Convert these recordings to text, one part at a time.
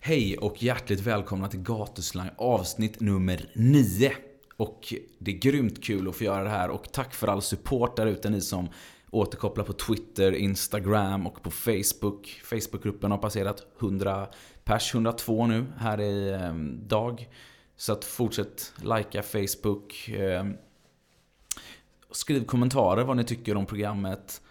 Hej och hjärtligt välkomna till Gatuslang avsnitt nummer 9. Och det är grymt kul att få göra det här och tack för all support där ute ni som återkopplar på Twitter, Instagram och på Facebook. Facebookgruppen har passerat 100 pers, 102 nu här i ehm, dag. Så att fortsätt likea Facebook. Ehm, skriv kommentarer vad ni tycker om programmet.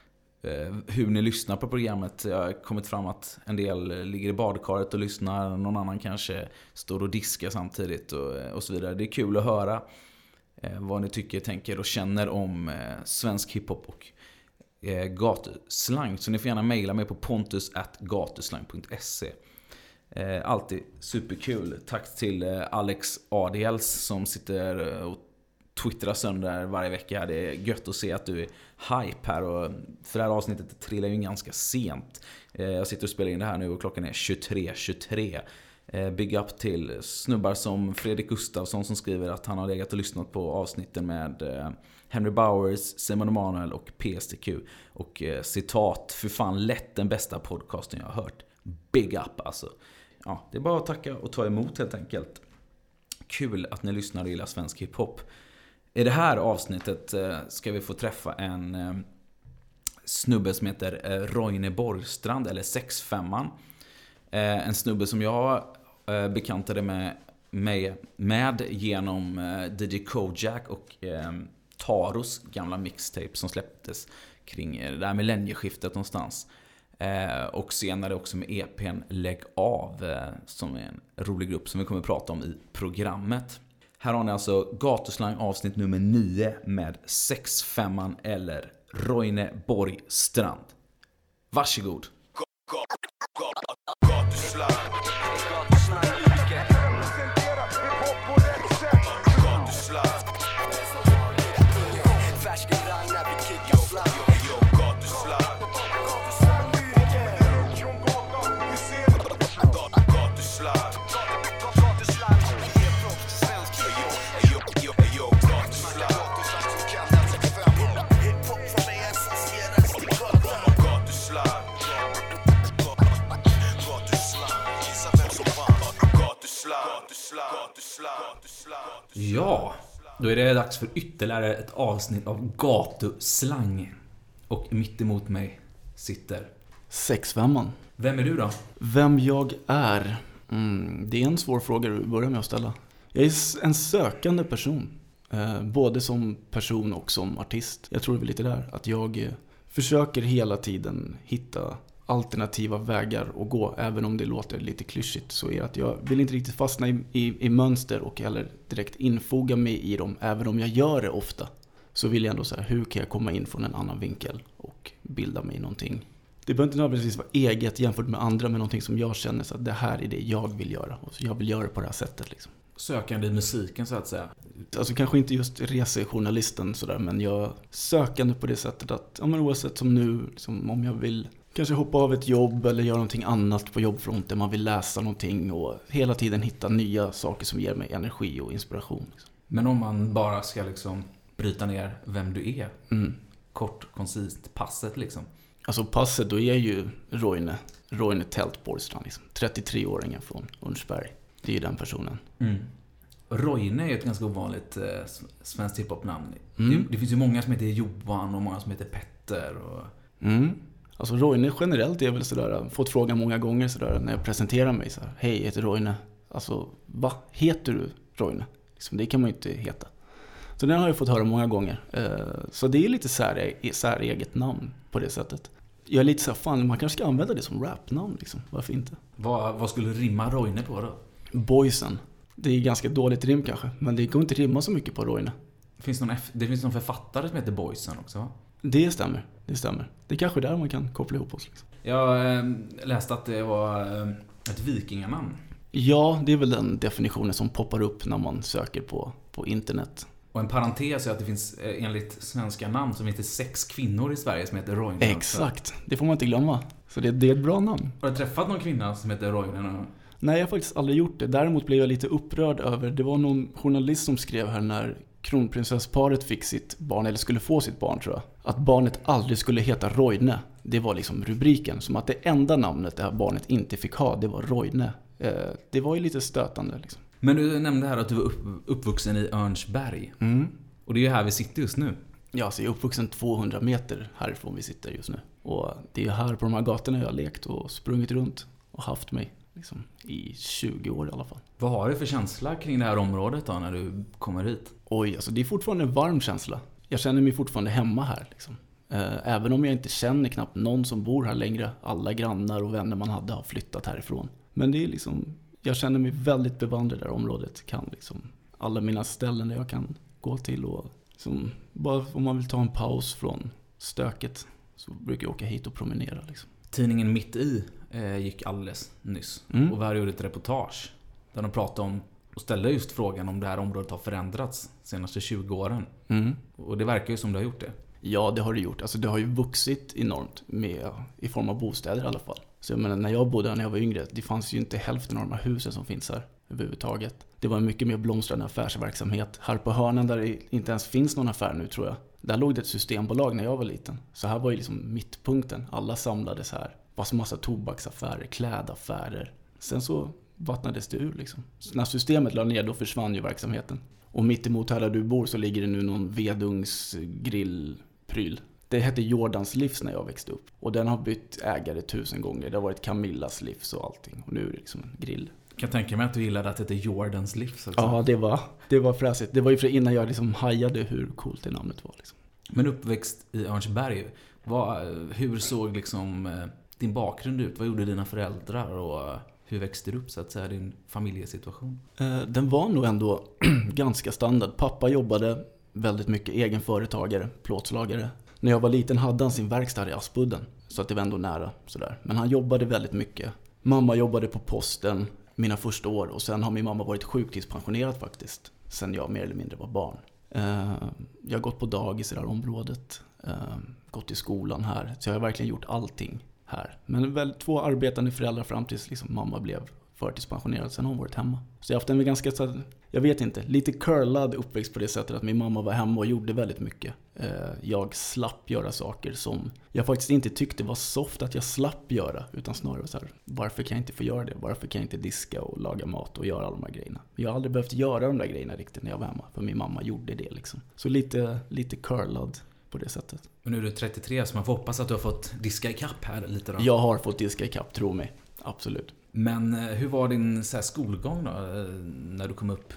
Eh, hur ni lyssnar på programmet. Jag har kommit fram att en del ligger i badkaret och lyssnar. Någon annan kanske står och diskar samtidigt och, eh, och så vidare. Det är kul att höra eh, vad ni tycker, tänker och känner om svensk hiphop och gatuslang. Så ni får gärna mejla mig på pontus.gatuslang.se. Alltid superkul. Tack till Alex Adiels som sitter och twittra sönder varje vecka. Det är gött att se att du är hype här. Och för det här avsnittet trillar ju in ganska sent. Eh, jag sitter och spelar in det här nu och klockan är 23.23. 23. Eh, big up till snubbar som Fredrik Gustafsson som skriver att han har legat och lyssnat på avsnitten med eh, Henry Bowers, Simon Emanuel och PSTQ. Och citat, för fan lätt den bästa podcasten jag har hört. Big up alltså. Ja, det är bara att tacka och ta emot helt enkelt. Kul att ni lyssnar och gillar svensk hiphop. I det här avsnittet eh, ska vi få träffa en eh, snubbe som heter eh, Roine Borgstrand, eller Sexfemman. En snubbe som jag bekantade med, med, med genom DJ Kojak och Taros gamla mixtape som släpptes kring det här millennieskiftet någonstans. Och senare också med EPn Lägg av, som är en rolig grupp som vi kommer att prata om i programmet. Här har ni alltså Gatuslang avsnitt nummer 9 med 6-5 eller Roine Borgstrand. Varsågod. Gatuslang. Är det dags för ytterligare ett avsnitt av Gatuslang. Och mitt emot mig sitter... Sexfemman. Vem är du då? Vem jag är? Mm, det är en svår fråga du börjar med att ställa. Jag är en sökande person. Eh, både som person och som artist. Jag tror det är lite där. Att jag eh, försöker hela tiden hitta alternativa vägar att gå. Även om det låter lite klyschigt så är att jag vill inte riktigt fastna i, i, i mönster och heller direkt infoga mig i dem. Även om jag gör det ofta. Så vill jag ändå säga, hur kan jag komma in från en annan vinkel och bilda mig någonting. Det behöver inte nödvändigtvis vara eget jämfört med andra, men någonting som jag känner så att det här är det jag vill göra. Och jag vill göra det på det här sättet. Liksom. Sökande i musiken så att säga? Alltså kanske inte just resejournalisten sådär, men jag sökande på det sättet att, ja men oavsett som nu, liksom, om jag vill Kanske hoppa av ett jobb eller göra någonting annat på jobbfronten. Man vill läsa någonting och hela tiden hitta nya saker som ger mig energi och inspiration. Liksom. Men om man bara ska liksom bryta ner vem du är. Mm. Kort, koncist, passet liksom. Alltså passet, då är jag ju Roine. Roine Tältborgstrand liksom. 33-åringen från Urnsberg. Det är ju den personen. Mm. Roine är ett ganska ovanligt eh, svenskt hiphop-namn. Mm. Det, det, finns ju många som heter Johan och många som heter Petter. Och... Mm. Alltså Roine generellt är väl sådär, fått frågan många gånger sådär när jag presenterar mig så här, Hej, jag heter Roine. Alltså, va? Heter du Roine? Liksom, det kan man ju inte heta. Så den har jag fått höra många gånger. Eh, så det är lite säreget namn på det sättet. Jag är lite såhär, fan man kanske ska använda det som rapnamn liksom. Varför inte? Vad, vad skulle rimma Roine på då? Boysen. Det är ganska dåligt rim kanske, men det går inte rimma så mycket på Roine. Finns någon, det finns någon författare som heter Boysen också va? Det stämmer, det stämmer. Det är kanske är där man kan koppla ihop oss. Liksom. Jag eh, läste att det var eh, ett vikinganamn. Ja, det är väl den definitionen som poppar upp när man söker på, på internet. Och en parentes är att det finns eh, enligt svenska namn som heter sex kvinnor i Sverige som heter Roine. Exakt, det får man inte glömma. Så det, det är ett bra namn. Har du träffat någon kvinna som heter Roine? Nej, jag har faktiskt aldrig gjort det. Däremot blev jag lite upprörd över, det var någon journalist som skrev här när kronprinsessparet fick sitt barn, eller skulle få sitt barn tror jag. Att barnet aldrig skulle heta Roine. Det var liksom rubriken. Som att det enda namnet det här barnet inte fick ha, det var Roine. Eh, det var ju lite stötande liksom. Men du nämnde här att du var upp, uppvuxen i Örnsberg. Mm. Och det är ju här vi sitter just nu. Ja, så jag är uppvuxen 200 meter härifrån vi sitter just nu. Och det är här på de här gatorna jag har lekt och sprungit runt och haft mig liksom, i 20 år i alla fall. Vad har du för känsla kring det här området då när du kommer hit? Oj, alltså det är fortfarande en varm känsla. Jag känner mig fortfarande hemma här. Liksom. Eh, Även om jag inte känner knappt någon som bor här längre. Alla grannar och vänner man hade har flyttat härifrån. Men det är liksom, jag känner mig väldigt bevandrad i det här området. Kan liksom alla mina ställen där jag kan gå till och liksom, bara om man vill ta en paus från stöket så brukar jag åka hit och promenera. Liksom. Tidningen Mitt i eh, gick alldeles nyss. Mm. Och vi har gjort ett reportage. Där de pratade om och ställde just frågan om det här området har förändrats de senaste 20 åren. Mm. Och det verkar ju som det har gjort det. Ja, det har det gjort. Alltså det har ju vuxit enormt med, i form av bostäder i alla fall. Så jag menar, när jag bodde här när jag var yngre, det fanns ju inte hälften av de här husen som finns här överhuvudtaget. Det var en mycket mer blomstrande affärsverksamhet. Här på hörnan där det inte ens finns någon affär nu tror jag. Där låg det ett systembolag när jag var liten. Så här var ju liksom mittpunkten. Alla samlades här. Det var så massa tobaksaffärer, klädaffärer. Sen så vattnades det ur liksom. Så när systemet la ner då försvann ju verksamheten. Och mitt emot här där du bor så ligger det nu någon vedugnsgrillpryl. Det hette Jordans livs när jag växte upp. Och den har bytt ägare tusen gånger. Det har varit Camillas livs och allting. Och nu är det liksom en grill. Jag kan tänka mig att du gillade att det heter Jordans liv så att säga. Ja, det var, det var fräsigt. Det var ju för innan jag liksom hajade hur coolt det namnet var. Liksom. Men uppväxt i Örnsberg. Vad, hur såg liksom eh, din bakgrund ut? Vad gjorde dina föräldrar? Och hur växte du upp så att säga? Din familjesituation? Eh, den var nog ändå ganska standard. Pappa jobbade väldigt mycket egen företagare, plåtslagare. När jag var liten hade han sin verkstad i Aspudden. Så att det var ändå nära. Sådär. Men han jobbade väldigt mycket. Mamma jobbade på posten mina första år och sen har min mamma varit sjuktidspensionerad faktiskt. Sen jag mer eller mindre var barn. Eh, jag har gått på dagis i det här området. Eh, gått i skolan här. Så jag har verkligen gjort allting här. Men väl två arbetande föräldrar fram tills liksom mamma blev förtidspensionerad. Sen har hon varit hemma. Så jag har haft en ganska, så jag vet inte, lite curlad uppväxt på det sättet att min mamma var hemma och gjorde väldigt mycket. Eh, Jag slapp göra saker som jag faktiskt inte tyckte var soft att jag slapp göra. Utan snarare så här, varför kan jag inte få göra det? Varför kan jag inte diska och laga mat och göra alla de här grejerna? Jag har aldrig behövt göra de där grejerna riktigt när jag var hemma. För min mamma gjorde det liksom. Så lite, lite curlad på det sättet. Och nu är du 33 så man får hoppas att du har fått diska ikapp här lite då. Jag har fått diska ikapp, tro mig. Absolut. Men eh, hur var din så här, skolgång då? eh, När du kom upp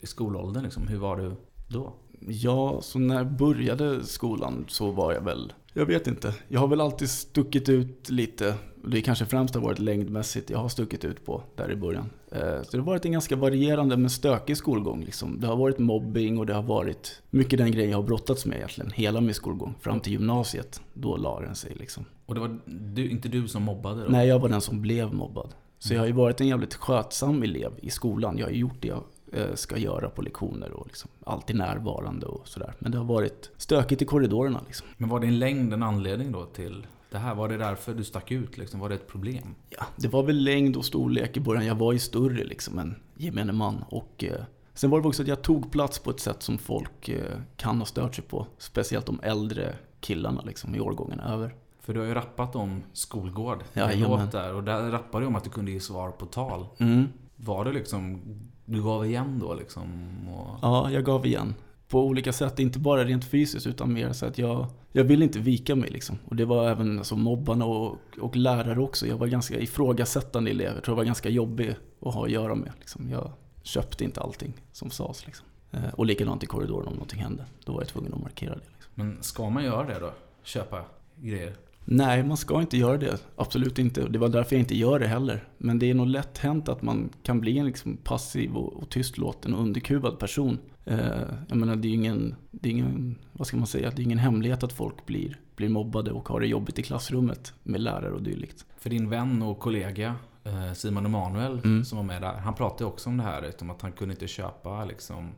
i skolåldern liksom? Hur var du då? Ja, så när jag började skolan så var jag väl, jag vet inte. Jag har väl alltid stuckit ut lite. Det kanske främst har varit längdmässigt jag har stuckit ut på där i början. Eh, Så det har varit en ganska varierande men stökig skolgång. Liksom. Det har varit mobbing och det har varit mycket den grejen jag har brottats med egentligen. Hela min skolgång. Fram till gymnasiet. Då la den sig liksom. Och det var du, inte du som mobbade då? Nej, jag var den som blev mobbad. Så jag har ju varit en jävligt skötsam elev i skolan. Jag har gjort det jag eh, ska göra på lektioner och liksom alltid närvarande och sådär. Men det har varit stökigt i korridorerna liksom. Men var din längd en anledning då till det här? Var det därför du stack ut liksom? Var det ett problem? Ja, det var väl längd och storlek i början. Jag var ju större liksom än gemene man. Och eh, sen var det också att jag tog plats på ett sätt som folk eh, kan ha stört sig på. Speciellt de äldre killarna liksom i årgången över. För du har ju rappat om skolgård. Ja, låt där. Och där rappade du om att du kunde ge svar på tal. Mm. Var det liksom... Du gav igen då liksom? Och... Ja, jag gav igen. På olika sätt, inte bara rent fysiskt utan mer så att jag, jag ville inte vika mig liksom. Och det var även alltså, mobbarna och, och lärare också. Jag var ganska ifrågasättande elev. Jag tror jag var ganska jobbig att ha att göra med. Liksom. Jag köpte inte allting som sades. Liksom. Eh, Och likadant i korridoren om någonting hände. Då var jag tvungen att markera det. Liksom. Men ska man göra det då? Köpa grejer? Nej, man ska inte göra det. Absolut inte. Det var därför jag inte gör det heller. Men det är nog lätt hänt att man kan bli en liksom passiv och, och tystlåten och underkuvad person. Eh, jag menar, det är ingen, det är ingen, vad ska man säga, det är ingen hemlighet att folk blir, blir mobbade och har det jobbigt i klassrummet med lärare och dylikt. För din vän och kollega eh, Simon Emanuel Mm. som var med där. Han pratade också om det här. Utom att han kunde inte köpa liksom,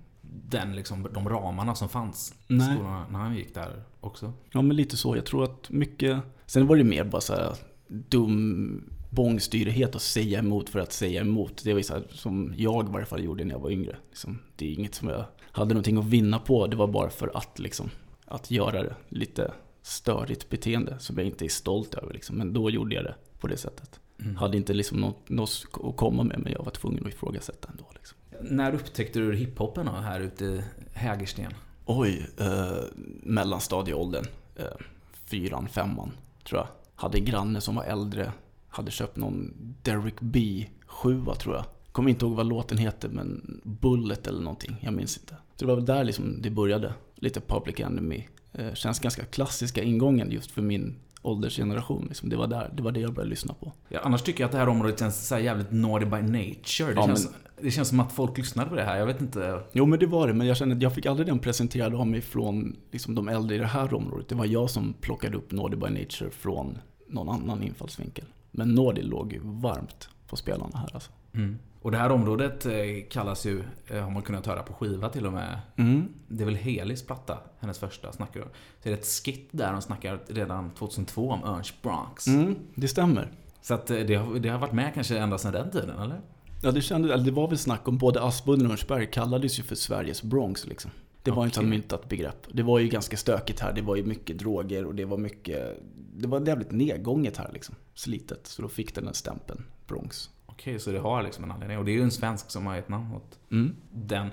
den, liksom, de ramarna som fanns i skolan när han gick där också. Ja, men lite så. Jag tror att mycket... Sen var det mer bara så här dum bångstyrighet att säga emot för att säga emot. Det var så här, som jag i varje fall gjorde när jag var yngre. Liksom, det är inget som jag hade någonting att vinna på. Det var bara för att liksom, att göra det. Lite störigt beteende som jag inte är stolt över. Liksom. Men då gjorde jag det på det sättet. Mm. Hade inte liksom något, något att komma med, men jag var tvungen att ifrågasätta ändå. Liksom. När upptäckte du hiphopen här ute i Hägersten? Oj, eh, mellanstadieåldern. Eh, fyran, femman, tror jag. Hade en granne som var äldre. Hade köpt någon Derek B 7 tror jag. Kommer inte ihåg vad låten heter, men Bullet eller någonting. Jag minns inte. Så det var väl där liksom det började. Lite Public Enemy. Eh, känns ganska klassiska ingången just för min åldersgeneration. Liksom. Det, var där, det var det jag började lyssna på. Ja, annars tycker jag att det här området känns så jävligt naughty by nature. Det, Ja, känns, det känns som att folk lyssnade på det här. Jag vet inte. Jo men det var det, men jag kände att jag fick aldrig den presenterad av mig från liksom, de äldre i det här området. Det var jag som plockade upp Naughty by Nature från någon annan infallsvinkel. Men Naughty låg ju varmt på spelarna här alltså. Mm. Och det här området eh, kallas ju, eh, har man kunnat höra på skiva till och med. Mm. Det är väl Helis platta, hennes första, snackar de. Så är det ett skit där de snackar redan 2002 om Ernst Bronx. Mm, det stämmer. Så att eh, det har, det har varit med kanske ända sedan den tiden, eller? Ja, det, kände, det var väl snack om både Aspudden och Örnsberg kallades ju för Sveriges Bronx liksom. Det var inte Okej. ett myntat begrepp. Det var ju ganska stökigt här. Det var ju mycket droger och det var mycket... Det var jävligt nedgånget här liksom. Slitet. Så då fick den den stämpeln. Bronx. Okej, så det har liksom en anledning. Och det är ju en svensk som har gett namn åt Mm. den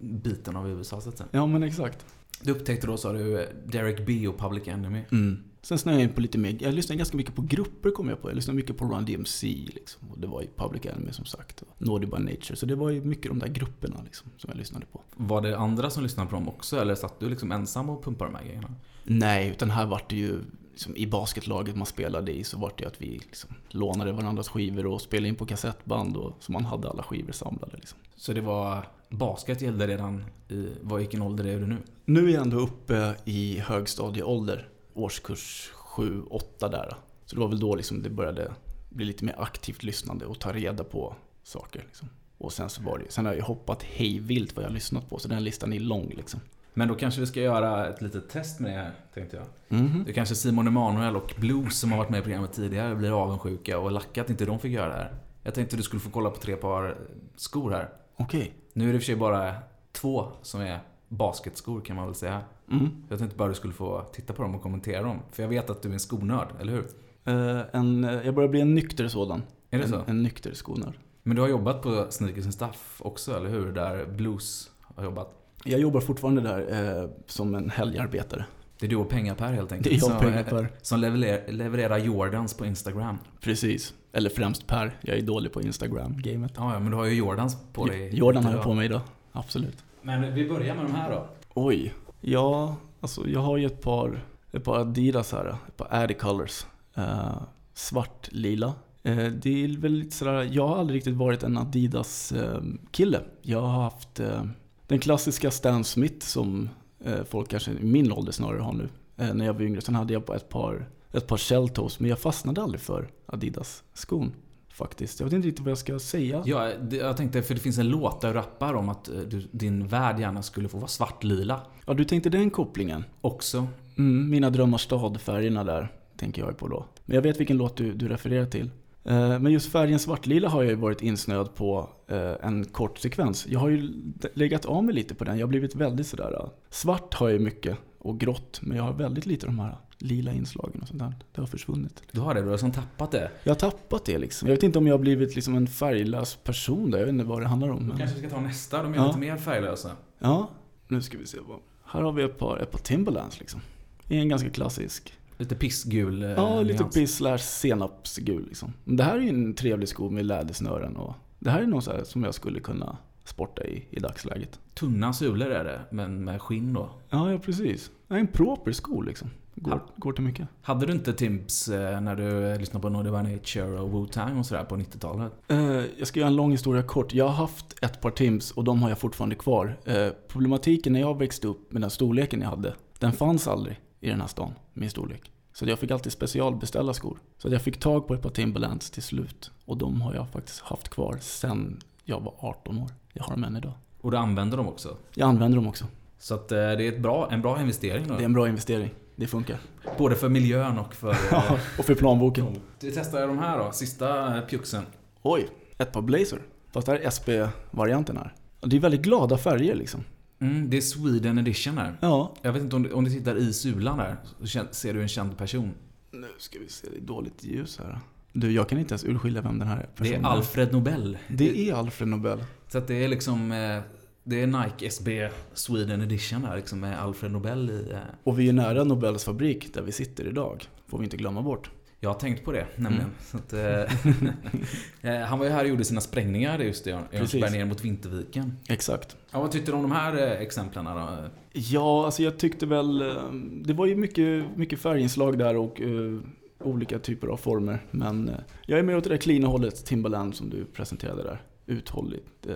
biten av USA, så att säga. Ja, men exakt. Du upptäckte då, sa du, Derek B och Public Enemy. Mm. Sen snöade jag in på lite mer, jag lyssnade ganska mycket på grupper kom jag på. Jag lyssnade mycket på Run DMC liksom. Och det var ju Public Enemy som sagt. Och Naughty by Nature. Så det var ju mycket de där grupperna liksom, som jag lyssnade på. Var det andra som lyssnade på dem också, eller satt du liksom ensam och pumpade de här grejerna? Nej, utan här var det ju liksom, i basketlaget man spelade i så var det ju att vi liksom, lånade varandras skivor och spelade in på kassettband och så man hade alla skivor samlade liksom. Så det var... Basket gällde redan i... Vad, vilken ålder är du nu? Nu är jag ändå uppe i högstadieålder, årskurs 7-8 där. Så det var väl då liksom det började bli lite mer aktivt lyssnande och ta reda på saker. Liksom. Och sen så var det Sen har jag hoppat hej vilt vad jag har lyssnat på, så den listan är lång liksom. Men då kanske vi ska göra ett litet test med det här, tänkte jag. Mhm. Det kanske Simon Emanuel och Blues som har varit med i programmet tidigare blir avundsjuka och lacka att inte de fick göra det här. Jag tänkte du skulle få kolla på tre par skor här. Okej. Nu är det i och för sig bara två som är basketskor kan man väl säga. Mm. Jag tänkte bara du skulle få titta på dem och kommentera dem. För jag vet att du är en skonörd, eller hur? Eh, en, eh, jag börjar bli en nykter sådan. Är det en, så? En nykter skonörd. Men du har jobbat på Sneakers and Stuff också, eller hur? Där Blues har jobbat. Jag jobbar fortfarande där eh, som en helgarbetare. Det är du och Pengar-Per helt enkelt. Det är jag som, pengar för. Som levererar, levererar Jordans på Instagram. Precis. Eller främst Per. Jag är dålig på Instagram-gamet. Ja, ja, men du har ju Jordans på dig. Jordan har jag på mig idag. Absolut. Men vi börjar med de här då. Oj. Ja, alltså jag har ju ett par, ett par Adidas här. Ett par Addy Colors. Eh, svart, lila. Eh, det är väl lite sådär, jag har aldrig riktigt varit en Adidas-kille. Eh, jag har haft eh, den klassiska Stan Smith som eh, folk kanske i min ålder snarare har nu. Eh, när jag var yngre. Sen hade jag ett par, ett par Shelltoes, men jag fastnade aldrig för Adidas-skon. Faktiskt. Jag vet inte riktigt vad jag ska säga. Ja, det, jag tänkte, för det finns en låt där du rappar om att eh, du, din värld gärna skulle få vara svartlila. Ja, du tänkte den kopplingen? Också. Mm, mina drömmar stad-färgerna där, tänker jag på då. Men jag vet vilken låt du, du refererar till. Eh, Men just färgen svartlila har jag ju varit insnöad på eh, en kort sekvens. Jag har ju legat av mig lite på den. Jag har blivit väldigt sådär... Svart har jag ju mycket och grått, men jag har väldigt lite de här lila inslagen och sånt där. Det har försvunnit. Du har det, du har som tappat det. Jag har tappat det liksom. Jag vet inte om jag har blivit liksom en färglös person där. Jag vet inte vad det handlar om. Du Men... kanske ska ta nästa, de är Ja. lite mer färglösa. Ja, nu ska vi se. Vad... Här har vi ett par, ett par Timberlands liksom. Det är en ganska klassisk Lite pissgul eh, Ja, lite nyans. piss slash senapsgul liksom. Men det här är ju en trevlig sko med lädersnören och det här är så här som jag skulle kunna sporta i i dagsläget. Tunna sulor är det, men med skinn då. Ja, ja precis. Det är en proper sko liksom. Går, går till mycket. Hade du inte Timps eh, när du eh, lyssnade på by Nature och Wu-Tang och sådär på 90-talet? Eh, jag ska göra en lång historia kort. Jag har haft ett par Tims och de har jag fortfarande kvar. Problematiken när jag växte upp med den storleken jag hade, den fanns aldrig i den här stan, min storlek. Så jag fick alltid specialbeställa skor. Så jag fick tag på ett par Timberlands till slut. Och de har jag faktiskt haft kvar sen jag var 18 år. Jag har dem än idag. Och du använder dem också. Jag använder dem också. Så det är ett bra, en bra investering då. Det är en bra investering. Det funkar. Både för miljön och för... Ja, och för plånboken. Vi testar de här då, sista pjuxen. Oj, ett par Blazer. Fast det här är SP-varianten här. Det är väldigt glada färger liksom. Mm, det är Sweden edition här. Ja. Jag vet inte om du, om du tittar i sulan där, så ser du en känd person. Nu ska vi se, det är dåligt ljus här. Du, jag kan inte ens urskilja vem den här Det personen är Alfred Nobel. Det är Alfred Nobel. Så att det är liksom... eh, Det är Nike SB Sweden Edition där liksom med Alfred Nobel i... eh, Och vi är nära Nobels fabrik där vi sitter idag. Får vi inte glömma bort. Jag har tänkt på det nämligen. Mm. Att, eh, eh, han var ju här och gjorde sina sprängningar just i. Örnsköldsvik ner mot Vinterviken. Exakt. Ja, vad tyckte du om de här eh, exemplen då? Ja, alltså jag tyckte väl... Det var ju mycket, mycket färginslag där och eh, olika typer av former. Men eh, jag är mer åt det där cleana hållet, Timbaland, som du presenterade där. Uthålligt eh,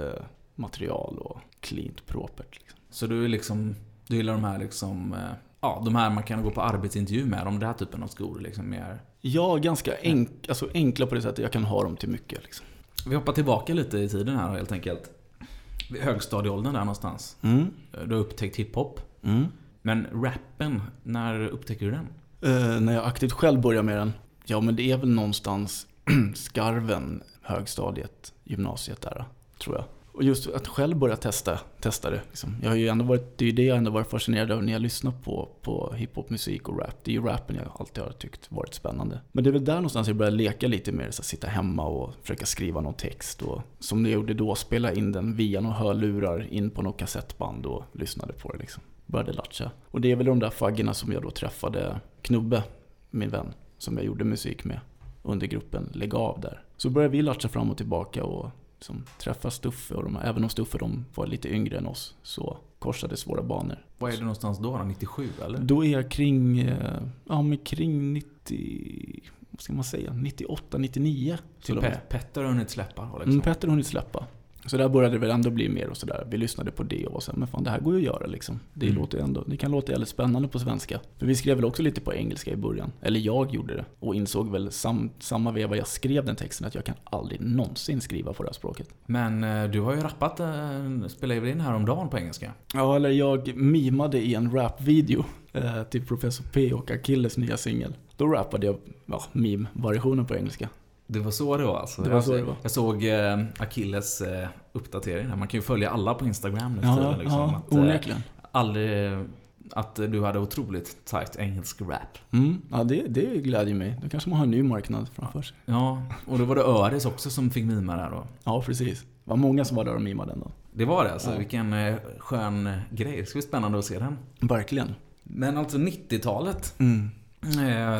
material och cleant propert. Liksom. Så du är liksom... Du gillar de här liksom... eh, Ja, de här man kan gå på arbetsintervju med. De där typen av skor liksom mer... Ja, ganska enk, alltså enkla på det sättet jag kan ha dem till mycket. Liksom. Vi hoppar tillbaka lite i tiden här helt enkelt. Vid högstadieåldern där någonstans. Mm. Du har upptäckt hiphop. Mm. Men rappen, när upptäcker du den? Eh, när jag aktivt själv börjar med den? Ja, men det är väl någonstans skarven, högstadiet, gymnasiet där, tror jag. Och just att själv börja testa, testa det. Liksom. Jag har ju ändå varit, det är ju det jag ändå varit fascinerad av när jag lyssnar på, på hiphopmusik och rap. Det är ju rappen jag alltid har tyckt varit spännande. Men det är väl där någonstans jag började leka lite mer, så sitta hemma och försöka skriva någon text. Och, som jag gjorde då, spela in den via några hörlurar in på något kassettband och lyssnade på det liksom. Började latcha. Och det är väl de där faggorna som jag då träffade Knubbe, min vän, som jag gjorde musik med under gruppen Lägg av där. Så började vi latcha fram och tillbaka och liksom träffa Stuffe och de även om Stuffe de var lite yngre än oss så korsades våra banor. Var är du någonstans då? då? 97 eller? Då är jag kring, eh, ja men kring 90, vad ska man säga, 98, 99 Så Petter har hunnit släppa då, liksom. Mm, Petter har hunnit släppa. Så där började det väl ändå bli mer och sådär. Vi lyssnade på det och var så här, men fan det här går ju att göra liksom. Det, Mm. låter ändå, det kan låta jävligt spännande på svenska. För vi skrev väl också lite på engelska i början. Eller jag gjorde det. Och insåg väl sam, samma veva jag skrev den texten att jag kan aldrig någonsin skriva på det här språket. Men eh, du har ju rappat, eh, spelade ju in häromdagen på engelska. Ja, eller jag mimade i en rapvideo eh, till Professor P och Achilles nya singel. Då rappade jag, ja, meme-variationen på engelska. Det var så det var alltså? Det var så det var. Jag såg eh, Achilles eh, uppdatering här. Man kan ju följa alla på Instagram nu Ja, tiden, liksom. ja att, eh, onekligen. aldrig, att du hade otroligt tight engelsk rap. Mm, ja, det, det glädjer mig. Då kanske man har en ny marknad framför sig. Ja, och då var det Öres också som fick mima där då. Ja, precis. Det var många som var där och mimade ändå. Det var det alltså. Ja. Vilken eh, skön grej. Det ska bli spännande att se den. Verkligen. Men alltså 90-talet. Mm.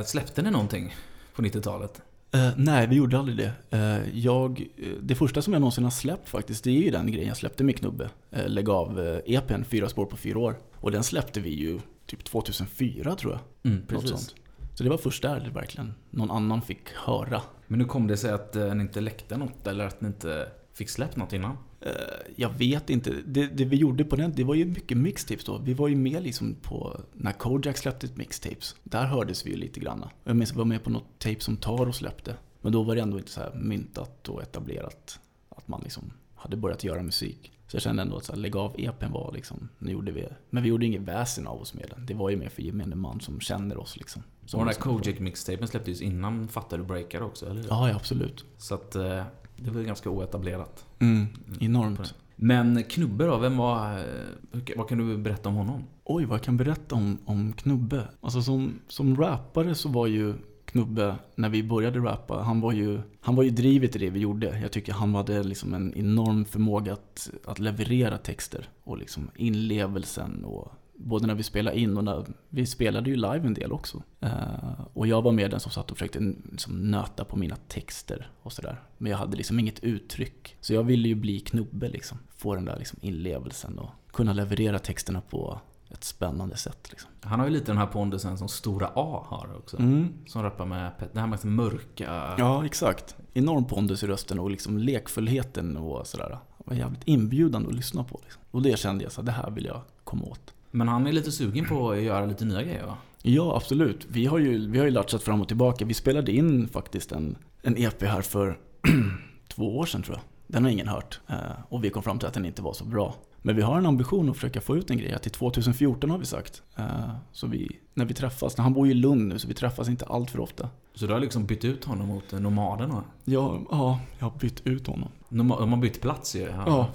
Släppte ni någonting på 90-talet? Eh, nej, vi gjorde aldrig det. Eh, jag, eh, det första som jag någonsin har släppt faktiskt, det är ju den grejen jag släppte med Knubbe. Uh, lägg av uh, EPn, Fyra spår på fyra år. Och den släppte vi ju typ 2004 tror jag. Mm, Något sånt. Så det var först där det verkligen någon annan fick höra. Men hur kom det sig att ni inte läckte något eller att ni inte fick släppt något innan? Eh, jag vet inte. Det, det vi gjorde på den, det var ju mycket mixtapes då. Vi var ju med liksom på, när Kojak släppte mixtapes. Där hördes vi ju lite grann. Jag minns att vi var med på något tape som Taro släppte. Men då var det ändå inte så här myntat och etablerat att man liksom hade börjat göra musik. Så jag kände ändå att så här, lägg av EPn var liksom, nu gjorde vi Men vi gjorde inget väsen av oss med den. Det var ju mer för gemene man som känner oss liksom. Så den där. Kojak-mixtapen släpptes innan Fattar du breakade också, eller? Ja, ja, absolut. Så att eh, det var ju ganska oetablerat. Mm, det. enormt. Men Knubbe då, vem var... eh, Vad kan du berätta om honom? Oj, vad jag kan berätta om, om Knubbe? Alltså som, som rappare så var ju Knubbe, när vi började rappa, han var ju, han var ju drivet i det vi gjorde. Jag tycker han hade liksom en enorm förmåga att, att leverera texter och liksom inlevelsen och både när vi spelade in och när vi spelade ju live en del också. Eh, och jag var med den som satt och försökte liksom nöta på mina texter och sådär. Men jag hade liksom inget uttryck. Så jag ville ju bli Knubbe liksom. Få den där liksom inlevelsen och kunna leverera texterna på ett spännande sätt liksom. Han har ju lite den här pondusen som Stora A har också. Mm. Som rappar med det här med mörka... Ja, exakt. Enorm pondus i rösten och liksom lekfullheten och sådär. Det var jävligt inbjudande att lyssna på. Liksom. Och det kände jag så det här vill jag komma åt. Men han är lite sugen på att göra lite nya grejer va? Ja, absolut. Vi har ju, vi har ju latchat fram och tillbaka. Vi spelade in faktiskt en, en EP här för två år sedan tror jag. Den har ingen hört. Eh, Och vi kom fram till att den inte var så bra. Men vi har en ambition att försöka få ut en grej. Till 2014 har vi sagt. Eh, Så vi, när vi träffas, han bor ju i Lund nu så vi träffas inte allt för ofta. Så du har liksom bytt ut honom mot Nomaden va? Ja, ja, jag har bytt ut honom. De har bytt plats ju. Ja.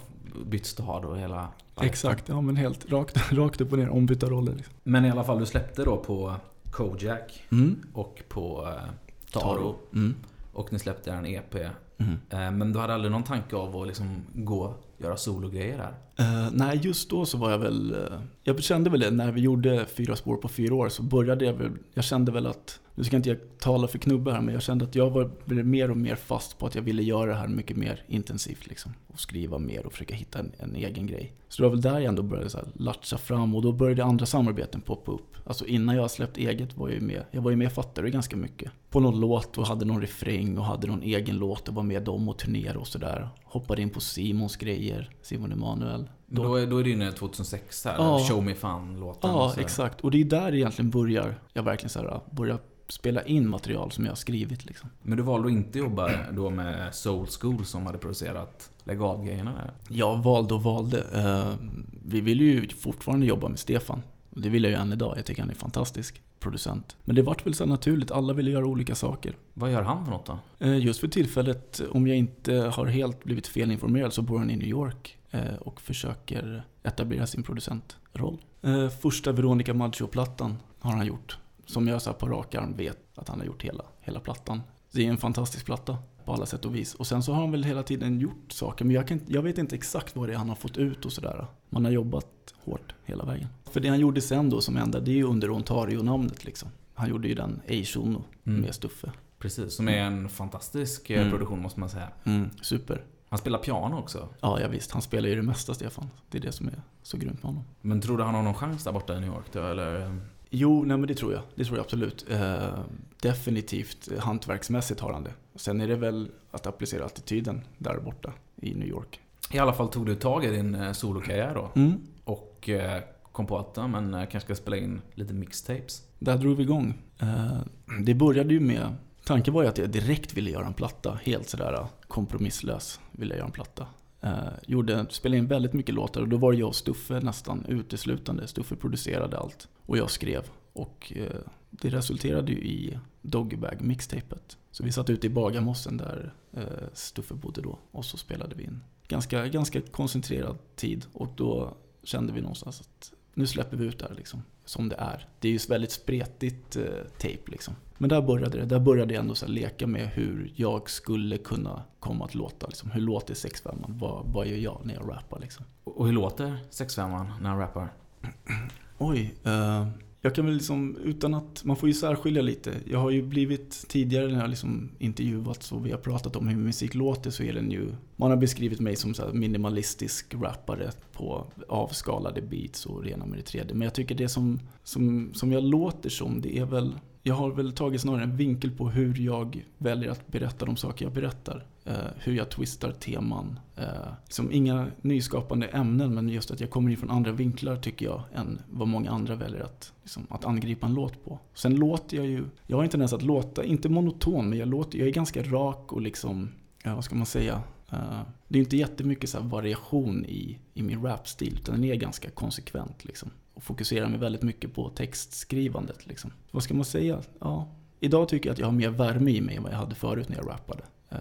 Bytt stad och hela... Exakt, ja men helt rakt, rakt upp och ner, ombytta roller. Liksom. Men i alla fall, du släppte då på Kojak Mm. och på eh, Taro. Mm. Och ni släppte en EP. Mm. Eh, Men du hade aldrig någon tanke av att liksom gå göra sologrejer här? Eh, nej, just då så var jag väl... eh, jag kände väl det, när vi gjorde Fyra spår på fyra år så började jag väl... Jag kände väl att... Nu ska inte jag tala för Knubbe här, men jag kände att jag var mer och mer fast på att jag ville göra det här mycket mer intensivt liksom. Och skriva mer och försöka hitta en, en egen grej. Så det var väl där jag ändå började så här latcha fram och då började andra samarbeten poppa upp. Alltså innan jag släppt eget var jag ju med. Jag var ju med Fattare ganska mycket. På någon låt och hade någon refräng och hade någon egen låt och var med dem och turnerade och sådär. Hoppade in på Simons grejer, Simon Emanuel. Men Då, är, då är det inne 2006 här, Ja. Show Me Fun-låten. Ja, och sådär. exakt. Och det är där egentligen börjar, jag verkligen så här, börjar spela in material som jag har skrivit liksom. Men du valde att inte jobba då med Soul School som hade producerat Lägg av-grejerna? Jag valde och valde. Eh, vi vill ju fortfarande jobba med Stefan. Det vill jag ju än idag. Jag tycker han är fantastisk producent. Men det vart väl så naturligt. Alla ville göra olika saker. Vad gör han för något då? Eh, Just för tillfället, om jag inte har helt blivit felinformerad, så bor han i New York eh, och försöker etablera sin producentroll. Eh, Första Veronica Maggio-plattan har han gjort. Som jag så här på rak arm vet att han har gjort hela, hela plattan. Det är en fantastisk platta på alla sätt och vis. Och sen så har han väl hela tiden gjort saker, men jag, kan, jag vet inte exakt vad det är han har fått ut och sådär. Man har jobbat hårt hela vägen. För det han gjorde sen då som ända, det är ju under Ontario-namnet liksom. Han gjorde ju den Eishono Mm. med Stuffe. Precis, som är en fantastisk eh, Mm. produktion måste man säga. Mm, super. Han spelar piano också. Ja, ja visst. Han spelar ju det mesta, Stefan. Det är det som är så grymt med honom. Men tror du han har någon chans där borta i New York då, eller? Jo, nej men det tror jag. Det tror jag absolut. Eh, definitivt eh, hantverksmässigt har han det. Sen är det väl att applicera attityden där borta i New York. I alla fall tog du tag i din eh, solokarriär då. Mm. Och eh, kom på att men, eh, kanske ska spela in lite mixtapes. Där drog vi igång. Det började ju med... Tanken var ju att jag direkt ville göra en platta. Helt sådär kompromisslös ville jag göra en platta. Gjorde, spelade in väldigt mycket låtar och då var det jag och Stuffe nästan uteslutande. Stuffe producerade allt och jag skrev. Och det resulterade ju i Doggybag mixtapet. Så vi satt ute i Bagarmossen där eh, Stuffe bodde då och så spelade vi in. Ganska, ganska koncentrerad tid och då kände vi någonstans att nu släpper vi ut det här liksom. Som det är. Det är ju väldigt spretigt eh, tape liksom. Men där började det. Där började jag ändå så leka med hur jag skulle kunna komma att låta. Liksom. Hur låter 65 vad, vad gör jag när jag rappar liksom? Och och hur låter 65 när han rappar? Oj, eh, jag kan väl liksom, utan att, man får ju särskilja lite. Jag har ju blivit, tidigare när jag liksom intervjuats och vi har pratat om hur musik låter så är den ju, man har beskrivit mig som så här minimalistisk rappare på avskalade beats och rena med det tredje. Men jag tycker det som, som, som jag låter som, det är väl, jag har väl tagit snarare en vinkel på hur jag väljer att berätta de saker jag berättar. Eh, hur jag twistar teman. Eh, liksom inga nyskapande ämnen men just att jag kommer in från andra vinklar tycker jag än vad många andra väljer att, liksom, att angripa en låt på. Sen låter jag ju, jag har en tendens att låta, inte monoton men jag låter, jag är ganska rak och liksom, vad ska man säga? Eh, det är inte jättemycket så här variation i, i min rapstil utan den är ganska konsekvent liksom. Och fokuserar mig väldigt mycket på textskrivandet liksom. Vad ska man säga? Ja, idag tycker jag att jag har mer värme i mig än vad jag hade förut när jag rappade. Eh,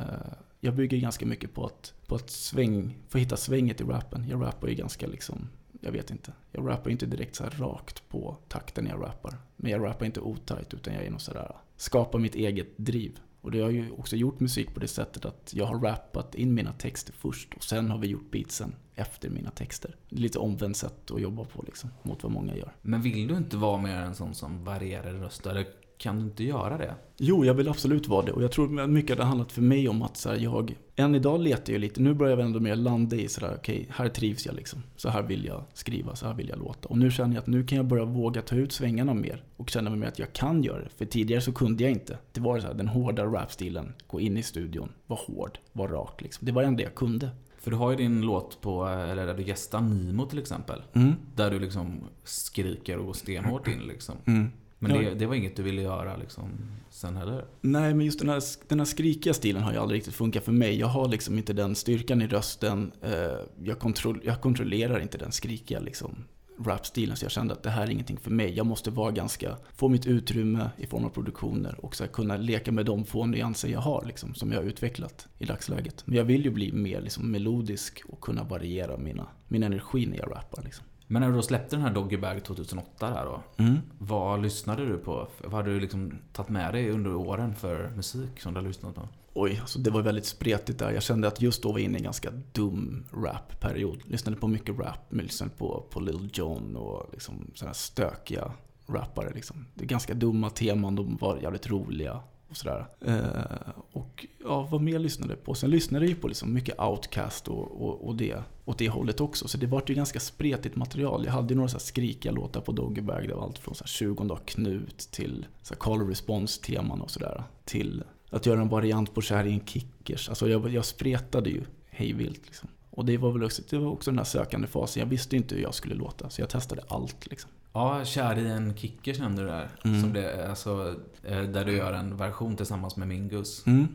jag bygger ganska mycket på att, på att sväng, få hitta svänget i rappen. Jag rappar ju ganska liksom, jag vet inte. Jag rappar inte direkt så här rakt på takten jag rappar. Men jag rappar inte otajt utan jag är nog sådär, skapar mitt eget driv. Och det har ju också gjort musik på det sättet att jag har rappat in mina texter först och sen har vi gjort beatsen efter mina texter. Det är lite omvänt sätt att jobba på liksom, mot vad många gör. Men vill du inte vara mer en sån som varierar i röst? Eller kan du inte göra det? Jo, jag vill absolut vara det. Och jag tror att mycket har handlat för mig om att så här, jag, än idag letar jag lite, nu börjar jag ändå mer landa i sådär, okej, här trivs jag liksom. Så här vill jag skriva, så här vill jag låta. Och nu känner jag att nu kan jag börja våga ta ut svängarna mer. Och känna mig mer att jag kan göra det. För tidigare så kunde jag inte. Det var så här, den hårda rapstilen, gå in i studion, vara hård, vara rak liksom. Det var det enda jag kunde. För du har ju din låt på, eller där du gästar Nimo till exempel. Mm. Där du liksom skriker och går stenhårt in liksom. Mm. Men Ja. det, det var inget du ville göra liksom sen heller? Nej, men just den här, den här skrikiga stilen har ju aldrig riktigt funkat för mig. Jag har liksom inte den styrkan i rösten. Eh, Jag, kontroll, jag kontrollerar inte den skrikiga liksom, rapstilen. Så jag kände att det här är ingenting för mig. Jag måste vara ganska, få mitt utrymme i form av produktioner och så kunna leka med de få nyanser jag har, liksom, som jag har utvecklat i dagsläget. Men jag vill ju bli mer liksom, melodisk och kunna variera mina, min energi när jag rappar. Liksom. Men när du då släppte den här Doggy Bag 2008 där då. Mm. Vad lyssnade du på? Vad hade du liksom tagit med dig under åren för musik som du har lyssnat på? Oj, alltså det var väldigt spretigt där. Jag kände att just då var jag inne i en ganska dum rap-period. Lyssnade på mycket rap, lyssnade på, på Lil Jon och liksom sådana stökiga rappare. Liksom. Det är ganska dumma teman, de var jävligt roliga och sådär. Eh, och ja, vad mer lyssnade på? Sen lyssnade jag ju på liksom mycket Outcast och, och, och det, åt det hållet också. Så det var ju ganska spretigt material. Jag hade ju några så skrikiga låtar på Doggybag. Det var allt från så här 20 dag Knut till så Call Response-teman och sådär. Till att göra en variant på Kär i en kickers. Alltså jag, jag spretade ju hejvilt liksom. Och det var väl också, det var också den här sökande fasen. Jag visste inte hur jag skulle låta, så jag testade allt liksom. Ja, Kär i en kickers nämnde du där. Mm. Som det, alltså, eh, där du gör en version tillsammans med Mingus. Mm.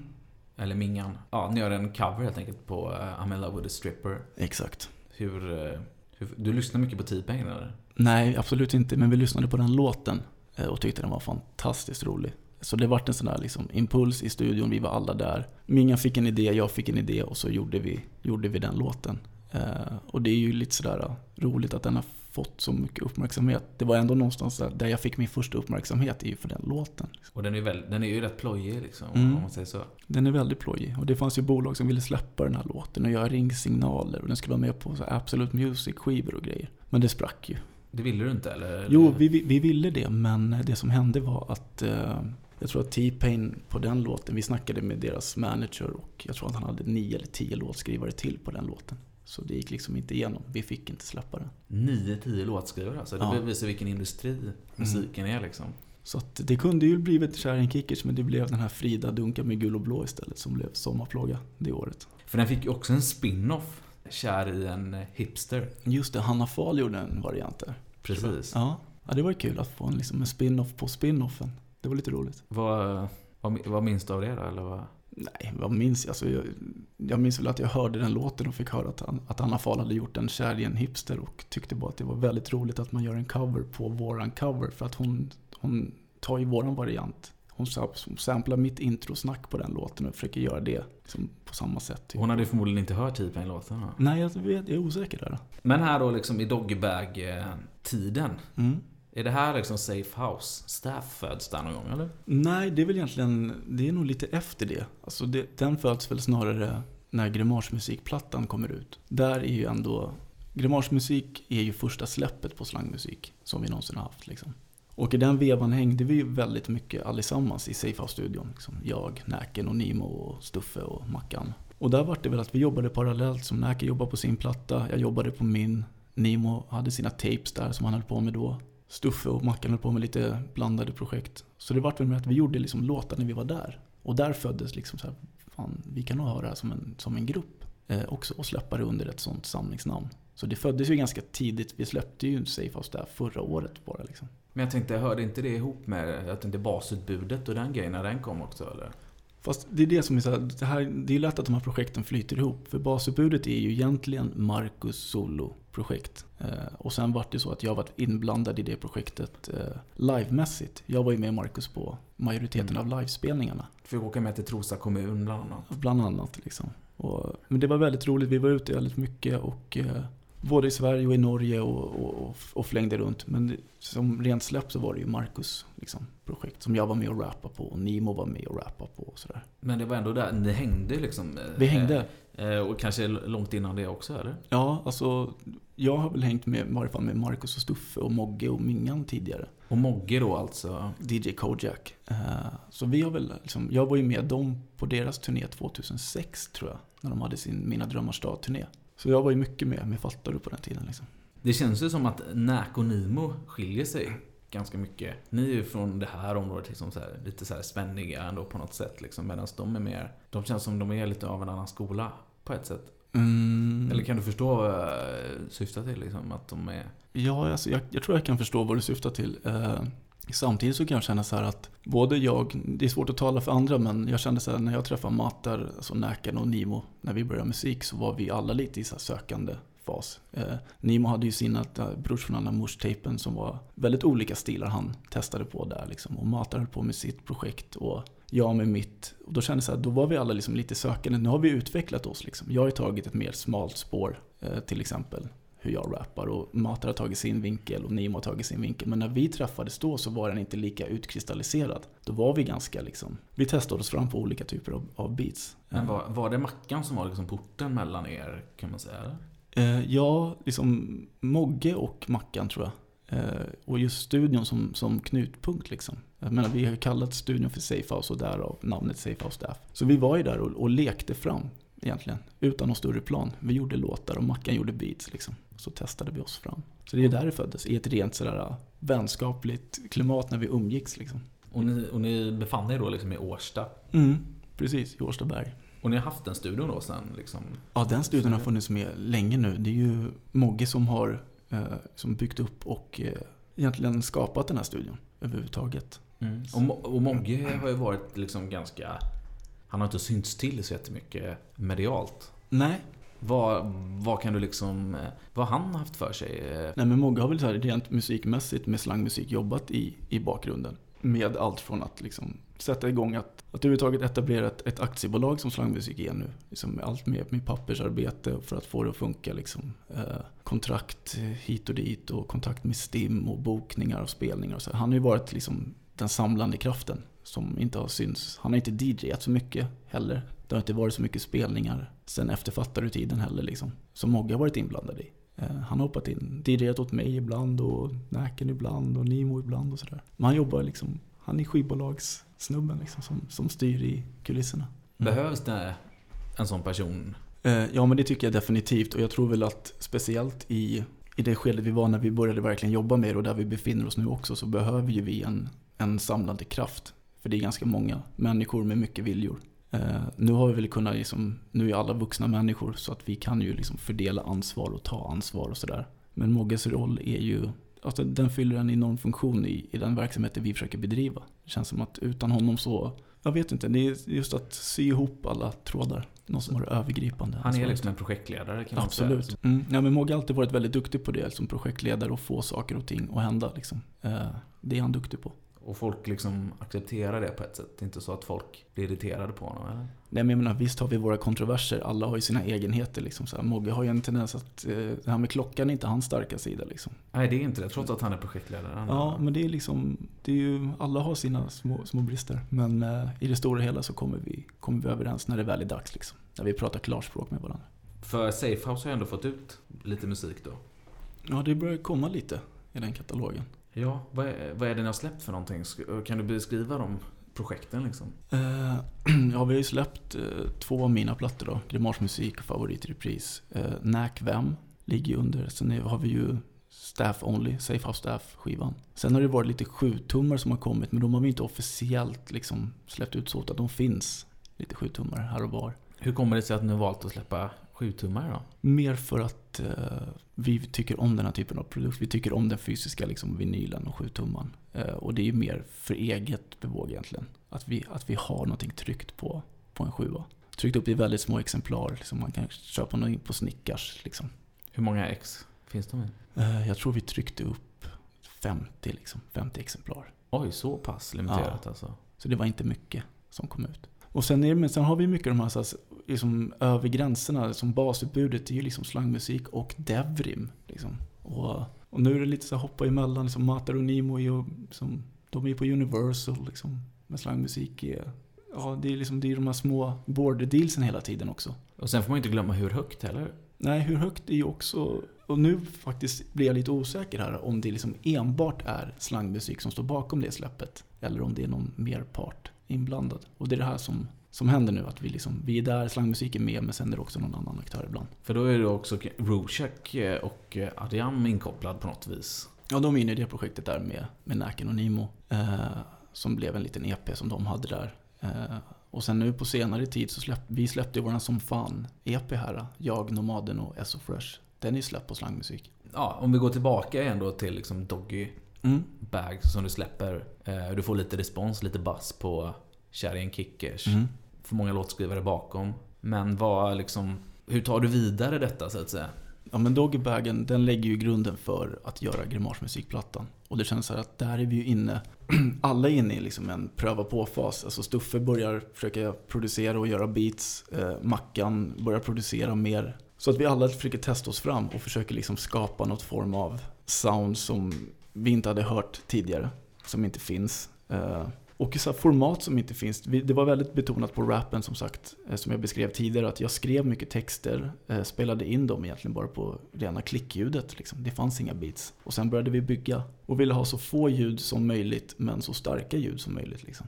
Eller Mingan. Ja, ni gör en cover helt enkelt på uh, I'm in love with a stripper. Exakt. Hur, eh, hur, du lyssnar mycket på T-Pain eller? Nej, absolut inte. Men vi lyssnade på den låten eh, och tyckte den var fantastiskt rolig. Så det vart en sån där liksom impuls i studion, vi var alla där. Minga fick en idé, jag fick en idé och så gjorde vi, gjorde vi den låten. Eh, och det är ju lite sådär eh, roligt att den har fått så mycket uppmärksamhet. Det var ändå någonstans där, jag fick min första uppmärksamhet är ju för den låten. Liksom. Och den är, väl, den är ju rätt plojig liksom, Mm. om man säger så. Den är väldigt plojig. Och det fanns ju bolag som ville släppa den här låten och göra ringsignaler. Och den skulle vara med på så Absolute Music-skivor och grejer. Men det sprack ju. Det ville du inte eller? Jo, vi, vi vi ville det, men det som hände var att eh, jag tror att T-Pain på den låten, vi snackade med deras manager och jag tror att han hade nio eller tio låtskrivare till på den låten. Så det gick liksom inte igenom, vi fick inte släppa den. 9-10 låtskrivare alltså. Det Ja. bevisar vilken industri musiken är liksom. Så att det kunde ju blivit Sharon Kickers, men det blev den här Frida Dunka med gul och blå istället som blev sommarplåga det året. För den fick ju också en spin-off. Kär i en hipster. Just det, Hanna Fahl gjorde en variant där. Precis. Ja, ja det var ju kul att få en, liksom en spin-off på spin-offen. Det var lite roligt. Vad, vad, vad minns du av det då? Eller vad? Nej, vad minns jag? Alltså, jag? Jag minns väl att jag hörde den låten och fick höra att, han, att Anna Fahl hade gjort en Kär i en hipster och tyckte bara att det var väldigt roligt att man gör en cover på våran cover för att hon, hon tar ju våran variant. Hon sam- samplar mitt introsnack på den låten och försöker göra det liksom, på samma sätt. typ. Hon hade förmodligen inte hört T-Pain-låten. va? Nej, jag, vet, jag är osäker där. Men här då liksom i Doggybag-tiden. Mm. Är det här liksom Safe House? Staff föds där någon gång eller? Nej, det är väl egentligen, det är nog lite efter det. Alltså det, den föds väl snarare när Grimagemusikplattan kommer ut. Där är ju ändå, Grimagemusik är ju första släppet på slangmusik som vi någonsin har haft liksom. Och i den vevan hängde vi ju väldigt mycket allesammans i Safe House-studion. Liksom. Jag, Näken och Nimo och Stuffe och Mackan. Och där var det väl att vi jobbade parallellt. Som Näken jobbade på sin platta, jag jobbade på min. Nimo hade sina tapes där som han höll på med då. Stuffe och Mackan höll på med lite blandade projekt. Så det vart väl med att vi gjorde liksom låtar när vi var där. Och där föddes liksom så här, fan, vi kan nog ha det här som en, som en grupp eh, också och släppa det under ett sånt samlingsnamn. Så det föddes ju ganska tidigt. Vi släppte ju Safe House där förra året bara liksom. Men jag tänkte, hörde inte det ihop med jag tänkte basutbudet och den grejen när den kom också eller? Fast det är det som är så här, det, här, det är lätt att de här projekten flyter ihop. För basutbudet är ju egentligen Marcus solo-projekt. Eh, och sen var det så att jag var inblandad i det projektet eh, livemässigt. Jag var ju med Marcus på majoriteten Mm. av livespelningarna. Fick åka med till Trosa kommun bland annat. Bland annat liksom. Och, men det var väldigt roligt, vi var ute väldigt mycket och eh, både i Sverige och i Norge och, och, och, flängde runt. Men det, som rent släpp så var det ju Marcus liksom, projekt som jag var med och rappade på och Nimo var med och rappade på och sådär. Men det var ändå där, ni hängde liksom? eh, Vi hängde. eh, Och kanske långt innan det också eller? Ja, alltså jag har väl hängt med, i varje fall med Marcus och Stuffe och Mogge och Mingan tidigare. Och Mogge då alltså? DJ Kojak. Eh, Så vi har väl, liksom, jag var ju med dem på deras turné 2006 tror jag. När de hade sin Mina Drömmars Stad-turné. Så jag var ju mycket med, med Fattar på den tiden liksom. Det känns ju som att Näk och Nimo skiljer sig ganska mycket. Ni är ju från det här området liksom så här, lite så här spänniga ändå på något sätt. Liksom, Medan de är mer, de känns som de är lite av en annan skola på ett sätt. Mm. Eller kan du förstå vad jag syftar till? Liksom, att de är... Ja, alltså, jag, jag tror jag kan förstå vad du syftar till. Eh, samtidigt så kan jag känna så här att både jag, det är svårt att tala för andra, men jag kände så här när jag träffade Matar, alltså Näkan och Nimo, när vi började musik så var vi alla lite i så här sökande fas. Eh, Nimo hade ju sina uh, Brors från Anna Mors-tejpen som var väldigt olika stilar han testade på där liksom. Och Matar höll på med sitt projekt och jag med mitt. Och då kände jag så här, då var vi alla liksom lite sökande. Nu har vi utvecklat oss liksom. Jag har ju tagit ett mer smalt spår, eh, till exempel hur jag rappar och Matar har tagit sin vinkel och Nimo har tagit sin vinkel. Men när vi träffades då så var den inte lika utkristalliserad. Då var vi ganska liksom, vi testade oss fram på olika typer av, av beats. Men var, var det Mackan som var liksom porten mellan er, kan man säga? Eller? Eh, ja, liksom Mogge och Mackan tror jag. Eh, och just studion som, som knutpunkt liksom. Jag menar, vi har kallat studion för Safehouse och därav namnet Safehouse Staff. Så vi var ju där och, och lekte fram egentligen. Utan någon större plan. Vi gjorde låtar och Mackan gjorde beats liksom. Så testade vi oss fram. Så det är där det föddes. I ett rent sådär vänskapligt klimat när vi umgicks liksom. Och ni, och ni befann er då liksom i Årsta? Mm, precis, i Årstaberg. Och ni har haft den studion då sen? Liksom? Ja, den studion har funnits med länge nu. Det är ju Mogge som har eh, som byggt upp och eh, egentligen skapat den här studion överhuvudtaget. Mm. Och, och Mogge har ju varit liksom ganska... Han har inte synts till så jättemycket medialt. Nej. Vad, vad kan du liksom... Vad har han haft för sig? Nej men Mogge har väl så här rent musikmässigt med slangmusik jobbat i, i bakgrunden. Med allt från att liksom sätta igång att, att överhuvudtaget etablera ett, ett aktiebolag som slangmusik är nu. Liksom med allt med, med pappersarbete för att få det att funka. Liksom. Eh, kontrakt hit och dit och kontakt med STIM och bokningar och spelningar. Och så. Han har ju varit liksom den samlande kraften som inte har synts. Han har inte DJat så mycket heller. Det har inte varit så mycket spelningar sen efterfattarutiden heller liksom. Som Mogge har varit inblandad i. Eh, han har hoppat in, DJat åt mig ibland och Näken ibland och Nimo ibland och sådär. Men han jobbar liksom, han är skivbolagssnubben liksom som, som styr i kulisserna. Mm. Behövs det en sån person? Eh, ja men det tycker jag definitivt och jag tror väl att speciellt i, i det skedet vi var när vi började verkligen jobba med det och där vi befinner oss nu också så behöver ju vi en, en samlande kraft. För det är ganska många människor med mycket viljor. Uh, nu har vi väl kunnat, liksom, nu är alla vuxna människor så att vi kan ju liksom fördela ansvar och ta ansvar och sådär. Men Mogges roll är ju, alltså den fyller en enorm funktion i, i den verksamheten vi försöker bedriva. Det känns som att utan honom så, jag vet inte, det är just att sy ihop alla trådar. Någon som har det övergripande Han är liksom en projektledare kan man Absolut. säga. Mm. Ja, men Mogge har alltid varit väldigt duktig på det som projektledare och få saker och ting att hända. Liksom. Uh, det är han duktig på. Och folk liksom accepterar det på ett sätt. Det är inte så att folk blir irriterade på honom eller? Nej men jag menar, visst har vi våra kontroverser. Alla har ju sina egenheter liksom. Så här, Mogge har ju en tendens att, eh, det här med klockan är inte hans starka sida liksom. Nej det är inte det, trots att han är projektledare. Ja, men det är liksom, det är ju, alla har sina små, små brister. Men eh, i det stora hela så kommer vi, kommer vi överens när det väl är dags liksom. När vi pratar klarspråk med varandra. För Safehouse har ju ändå fått ut lite musik då. Ja, det börjar komma lite i den katalogen. Ja, vad är, vad är det ni har släppt för någonting? Kan du beskriva de projekten liksom? Uh, ja, vi har ju släppt uh, två av mina plattor då. Grimas musik och Favorit repris. Uh, Näk Vem ligger ju under. Sen har vi ju Staff Only, Safe House Staff skivan. Sen har det varit lite sjutummar som har kommit men de har vi inte officiellt liksom släppt ut så att de finns lite sjutummar här och var. Hur kommer det sig att ni har valt att släppa 7-tummare då? Mer för att eh, vi tycker om den här typen av produkt. Vi tycker om den fysiska liksom, vinylen och 7-tumman. Eh, och det är ju mer för eget bevåg egentligen. Att vi, att vi har någonting tryckt på, på en sjua. Tryckt upp i väldigt små exemplar. Liksom, man kan köpa något på Snickars. Liksom. Hur många ex finns de i? Eh, jag tror vi tryckte upp 50, liksom, 50 exemplar. Oj, så pass limiterat Ja. alltså? Så det var inte mycket som kom ut. Och sen, är, men sen har vi mycket de här så här, liksom, över gränserna. Som basutbudet är ju liksom slangmusik och devrim. Liksom. Och, och nu är det lite så här hoppa emellan. Liksom, Matar och Nimo är ju, liksom, de är på Universal. Liksom, med slangmusik är, ja, det är liksom det är de här små border dealsen hela tiden också. Och sen får man inte glömma hur högt heller. Nej, hur högt är ju också... Och nu faktiskt blir jag lite osäker här om det liksom enbart är slangmusik som står bakom det släppet. Eller om det är någon mer part inblandad. Och det är det här som, som händer nu. Att vi, liksom, vi är där, slangmusik är med, men sen är det också någon annan aktör ibland. För då är det också Rorschach och Adiam inkopplad på något vis. Ja, de är inne i det projektet där med, med Näken och Nimo. Eh, som blev en liten EP som de hade där. Eh, och sen nu på senare tid så släpp, vi släppte våran Som Fan EP här. Jag, Nomaden och SO Fresh. Den är ju släppt på slangmusik. Ja, om vi går tillbaka igen då till liksom Doggy Mm. Bag som du släpper. Eh, Du får lite respons, lite bass på Kärringen Kickers. Mm. För många låtskrivare bakom. Men vad liksom... Hur tar du vidare detta så att säga? Ja men Doggybagen den lägger ju grunden för att göra Grimagemusikplattan. Och det känns så här att där är vi ju inne, alla är inne i liksom en pröva på-fas. Alltså Stuffe börjar försöka producera och göra beats. Eh, Mackan börjar producera mer Så att vi alla försöker testa oss fram och försöker liksom skapa något form av sound som vi inte hade hört tidigare. Som inte finns. Eh, och så format som inte finns. Det var väldigt betonat på rappen som sagt, eh, som jag beskrev tidigare, att jag skrev mycket texter, eh, spelade in dem egentligen bara på rena klickljudet. Liksom. Det fanns inga beats. Och sen började vi bygga och ville ha så få ljud som möjligt, men så starka ljud som möjligt. Liksom.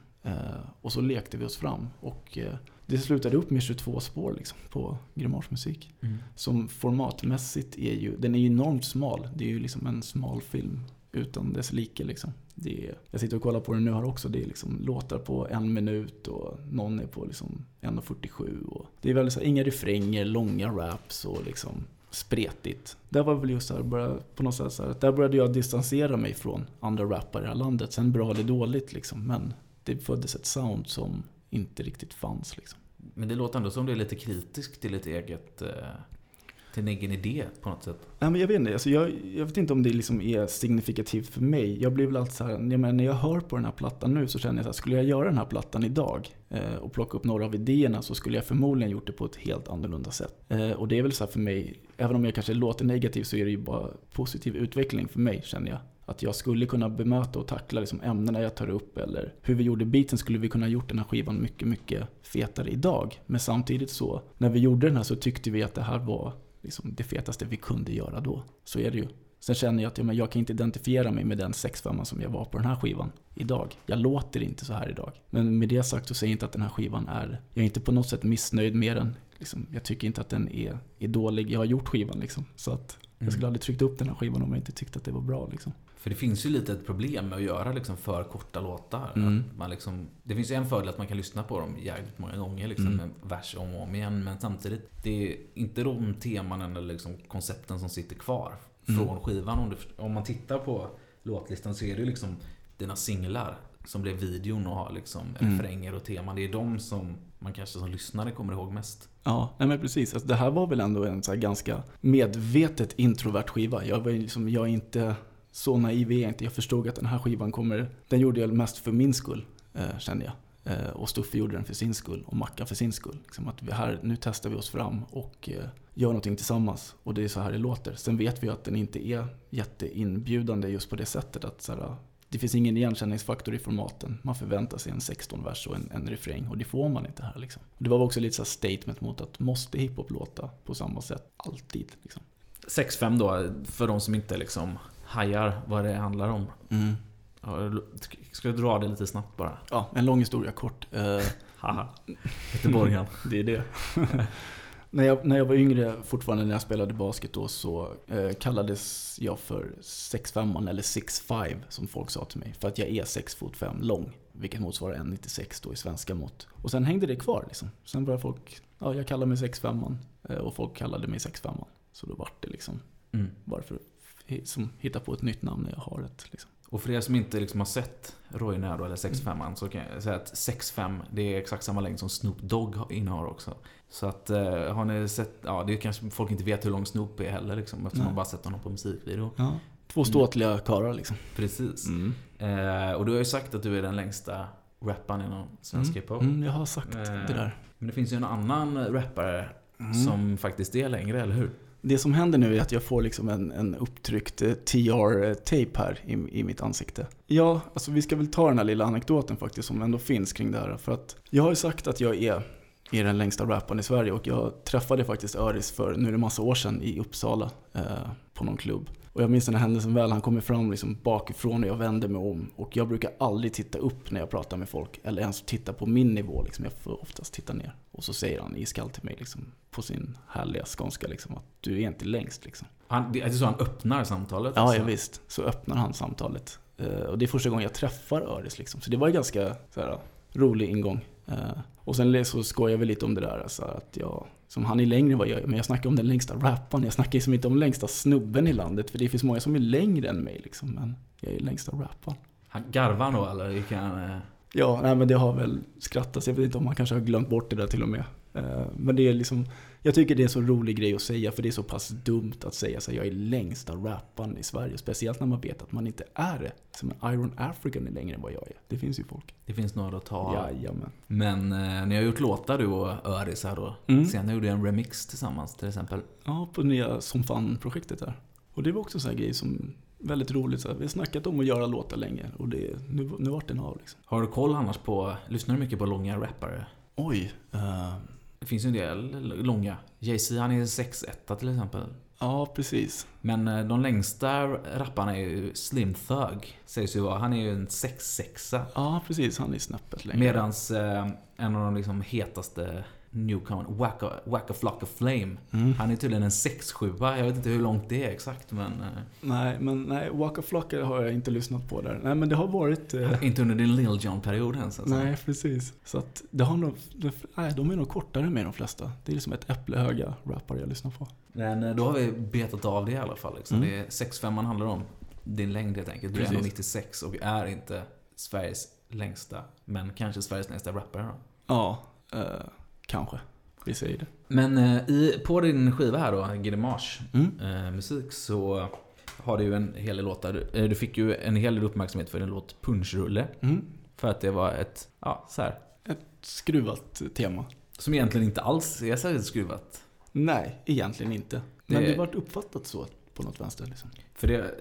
Och så lekte vi oss fram. Och det slutade upp med 22 spår liksom, på grimasmusik. Mm. Som formatmässigt är ju, den är ju enormt smal. Det är ju liksom en smal film utan dess like. Liksom. Det är, jag sitter och kollar på den nu här också. Det är liksom låtar på en minut och någon är på liksom 1.47. det är väldigt så här, inga refränger, långa raps och liksom spretigt. Det var väl just så här, började, på något sätt så här, där började jag distansera mig från andra rappare i det här landet. Sen bra eller dåligt liksom, men det föddes ett sound som inte riktigt fanns liksom. Men det låter ändå som du är lite kritisk till ett eget eh, till en egen idé på något sätt? Nej, men jag vet inte, alltså jag, jag vet inte om det liksom är signifikativt för mig. Jag blir väl alltid så här, jag menar, när jag hör på den här plattan nu så känner jag så här, skulle jag göra den här plattan idag eh, och plocka upp några av idéerna så skulle jag förmodligen gjort det på ett helt annorlunda sätt. Eh, och det är väl så här för mig, även om jag kanske låter negativ så är det ju bara positiv utveckling för mig känner jag. Att jag skulle kunna bemöta och tackla liksom ämnena jag tar upp eller hur vi gjorde beaten skulle vi kunna gjort den här skivan mycket, mycket fetare idag. Men samtidigt så, när vi gjorde den här så tyckte vi att det här var liksom det fetaste vi kunde göra då. Så är det ju. Sen känner jag att ja, men jag kan inte identifiera mig med den 6-5 som jag var på den här skivan idag. Jag låter inte så här idag. Men med det sagt så säger jag inte att den här skivan är... Jag är inte på något sätt missnöjd med den. Liksom, jag tycker inte att den är, är dålig. Jag har gjort skivan liksom. Så att jag mm. skulle aldrig tryckt upp den här skivan om jag inte tyckte att det var bra. Liksom. För det finns ju lite ett problem med att göra liksom för korta låtar. Mm. man liksom, det finns ju en fördel att man kan lyssna på dem jävligt många gånger, liksom, mm. med vers om och om igen. Men samtidigt, det är inte de teman eller liksom koncepten som sitter kvar mm. från skivan. Om, du, om man tittar på låtlistan så är det ju liksom dina singlar som blev videon och har liksom mm. refränger och teman. Det är de som man kanske som lyssnare kommer ihåg mest. Ja, nej men precis. Alltså, det här var väl ändå en så ganska medvetet introvert skiva. Jag, var liksom, jag är inte så naiv är jag inte. Jag förstod att den här skivan kommer, den gjorde jag mest för min skull, eh, kände jag. Eh, och Stuffe gjorde den för sin skull och Mackan för sin skull. Liksom att vi här, nu testar vi oss fram och eh, gör någonting tillsammans. Och det är så här det låter. Sen vet vi att den inte är jätteinbjudande just på det sättet att så här, det finns ingen igenkänningsfaktor i formaten. Man förväntar sig en 16-vers och en, en refräng och det får man inte här. Liksom. Det var också lite så statement mot att måste hiphop låta på samma sätt alltid? Liksom. 6-5 då, för de som inte liksom hajar vad det handlar om. Mm. Ska jag dra det lite snabbt bara? Ja, en lång historia kort. Uh, Haha, Göteborgen. det är det. när, jag, när jag var yngre, fortfarande när jag spelade basket då, så eh, kallades jag för 6'5 eller 6'5 som folk sa till mig. För att jag är 6 fot 5 lång, vilket motsvarar 1,96 då i svenska mått. Och sen hängde det kvar liksom. Sen började folk, ja jag kallar mig 6'5 eh, och folk kallade mig 6'5. Så då vart det liksom, mm. varför som hittar på ett nytt namn när jag har ett. Liksom. Och för er som inte liksom har sett Roy Nero eller 65 mm. så kan jag säga att 65 det är exakt samma längd som Snoop Dogg innehar också. Så att eh, har ni sett, ja det är kanske folk inte vet hur lång Snoop är heller liksom eftersom man bara sett honom på musikvideo. Ja. Två ståtliga mm. karlar liksom. Precis. Mm. Eh, och du har ju sagt att du är den längsta rapparen inom svensk mm. hiphop. Mm, jag har sagt eh, det där. Men det finns ju en annan rappare mm. som faktiskt är längre, eller hur? Det som händer nu är att jag får liksom en, en upptryckt eh, TR-tape här i, i mitt ansikte. Ja, alltså vi ska väl ta den här lilla anekdoten faktiskt som ändå finns kring det här. För att jag har ju sagt att jag är, är den längsta rapparen i Sverige och jag träffade faktiskt Öris för, nu är det massa år sedan, i Uppsala eh, på någon klubb. Och jag minns den här händelsen väl, han kommer fram liksom bakifrån och jag vänder mig om. Och jag brukar aldrig titta upp när jag pratar med folk, eller ens titta på min nivå. Liksom. Jag får oftast titta ner. Och så säger han iskallt till mig liksom, på sin härliga skånska liksom, att du är inte längst. Liksom. Han, det är så han öppnar samtalet? Ja, ja, visst. Så öppnar han samtalet. Uh, och det är första gången jag träffar Öris. Liksom. Så det var en ganska så här, rolig ingång. Uh, och sen så skojar vi lite om det där. Alltså, att jag som han är längre än vad jag är. Men jag snackar om den längsta rapparen. Jag snackar liksom inte om längsta snubben i landet. För det finns många som är längre än mig liksom. Men jag är längsta rapparen. Han garvar nog eller? Han, eh... Ja, nej, men det har väl skrattats. Jag vet inte om han kanske har glömt bort det där till och med. Eh, Men det är liksom, jag tycker det är så rolig grej att säga för det är så pass dumt att säga så här, jag är längsta rapparen i Sverige. Speciellt när man vet att man inte är det. Som en Iron African är längre än vad jag är. Det finns ju folk. Det finns några att ta. Jajamän. Men eh, ni har gjort låtar du och Öris här då. Mm. Sen gjorde jag en remix tillsammans till exempel. Ja, på nya Som Fan-projektet där. Och det var också en sån här grej som väldigt roligt. Så här, vi har snackat om att göra låtar länge och det, nu, nu vart den av liksom. Har du koll annars på, lyssnar du mycket på långa rappare? Oj. eh, Det finns ju en del långa. Jay-Z han är 6-1 till exempel. ja, precis. Men eh, de längsta rapparna är ju Slim Thug. Sägs ju vara. Han är ju en 6-6. Ja, precis. Han är snäppet längre. Medans eh, en av de liksom hetaste newcomer, Wacka, Wacka Flock of Flame. Mm. Han är tydligen en 6-7. Jag vet inte hur långt det är exakt men... Eh, Nej, men nej, Waka Flocka har jag inte lyssnat på där. Nej, men det har varit... Eh, inte under din Lil Jon-period ens alltså. nej, precis. Så att det har nog... Nej, de är nog kortare med de flesta. Det är liksom ett äpplehöga rappare jag lyssnar på. Men eh, då har vi betat av det i alla fall. Liksom. Mm. Det är 6-5 man handlar om. Din längd helt enkelt. Du är Precis. 96 och är inte Sveriges längsta, men kanske Sveriges längsta rappare då. Ja, eh, kanske. Vi säger det. Men eh, i, på din skiva här då, Gidemars Mm. eh, musik, så har du ju en hel del låtar. Eh, Du fick ju en hel del uppmärksamhet för din låt Punschrulle. Mm. För att det var ett, ja, så här. Skruvat tema. Som egentligen inte alls är särskilt skruvat. Nej, egentligen inte. Men Det- det vart uppfattat så på något vänster liksom. För det,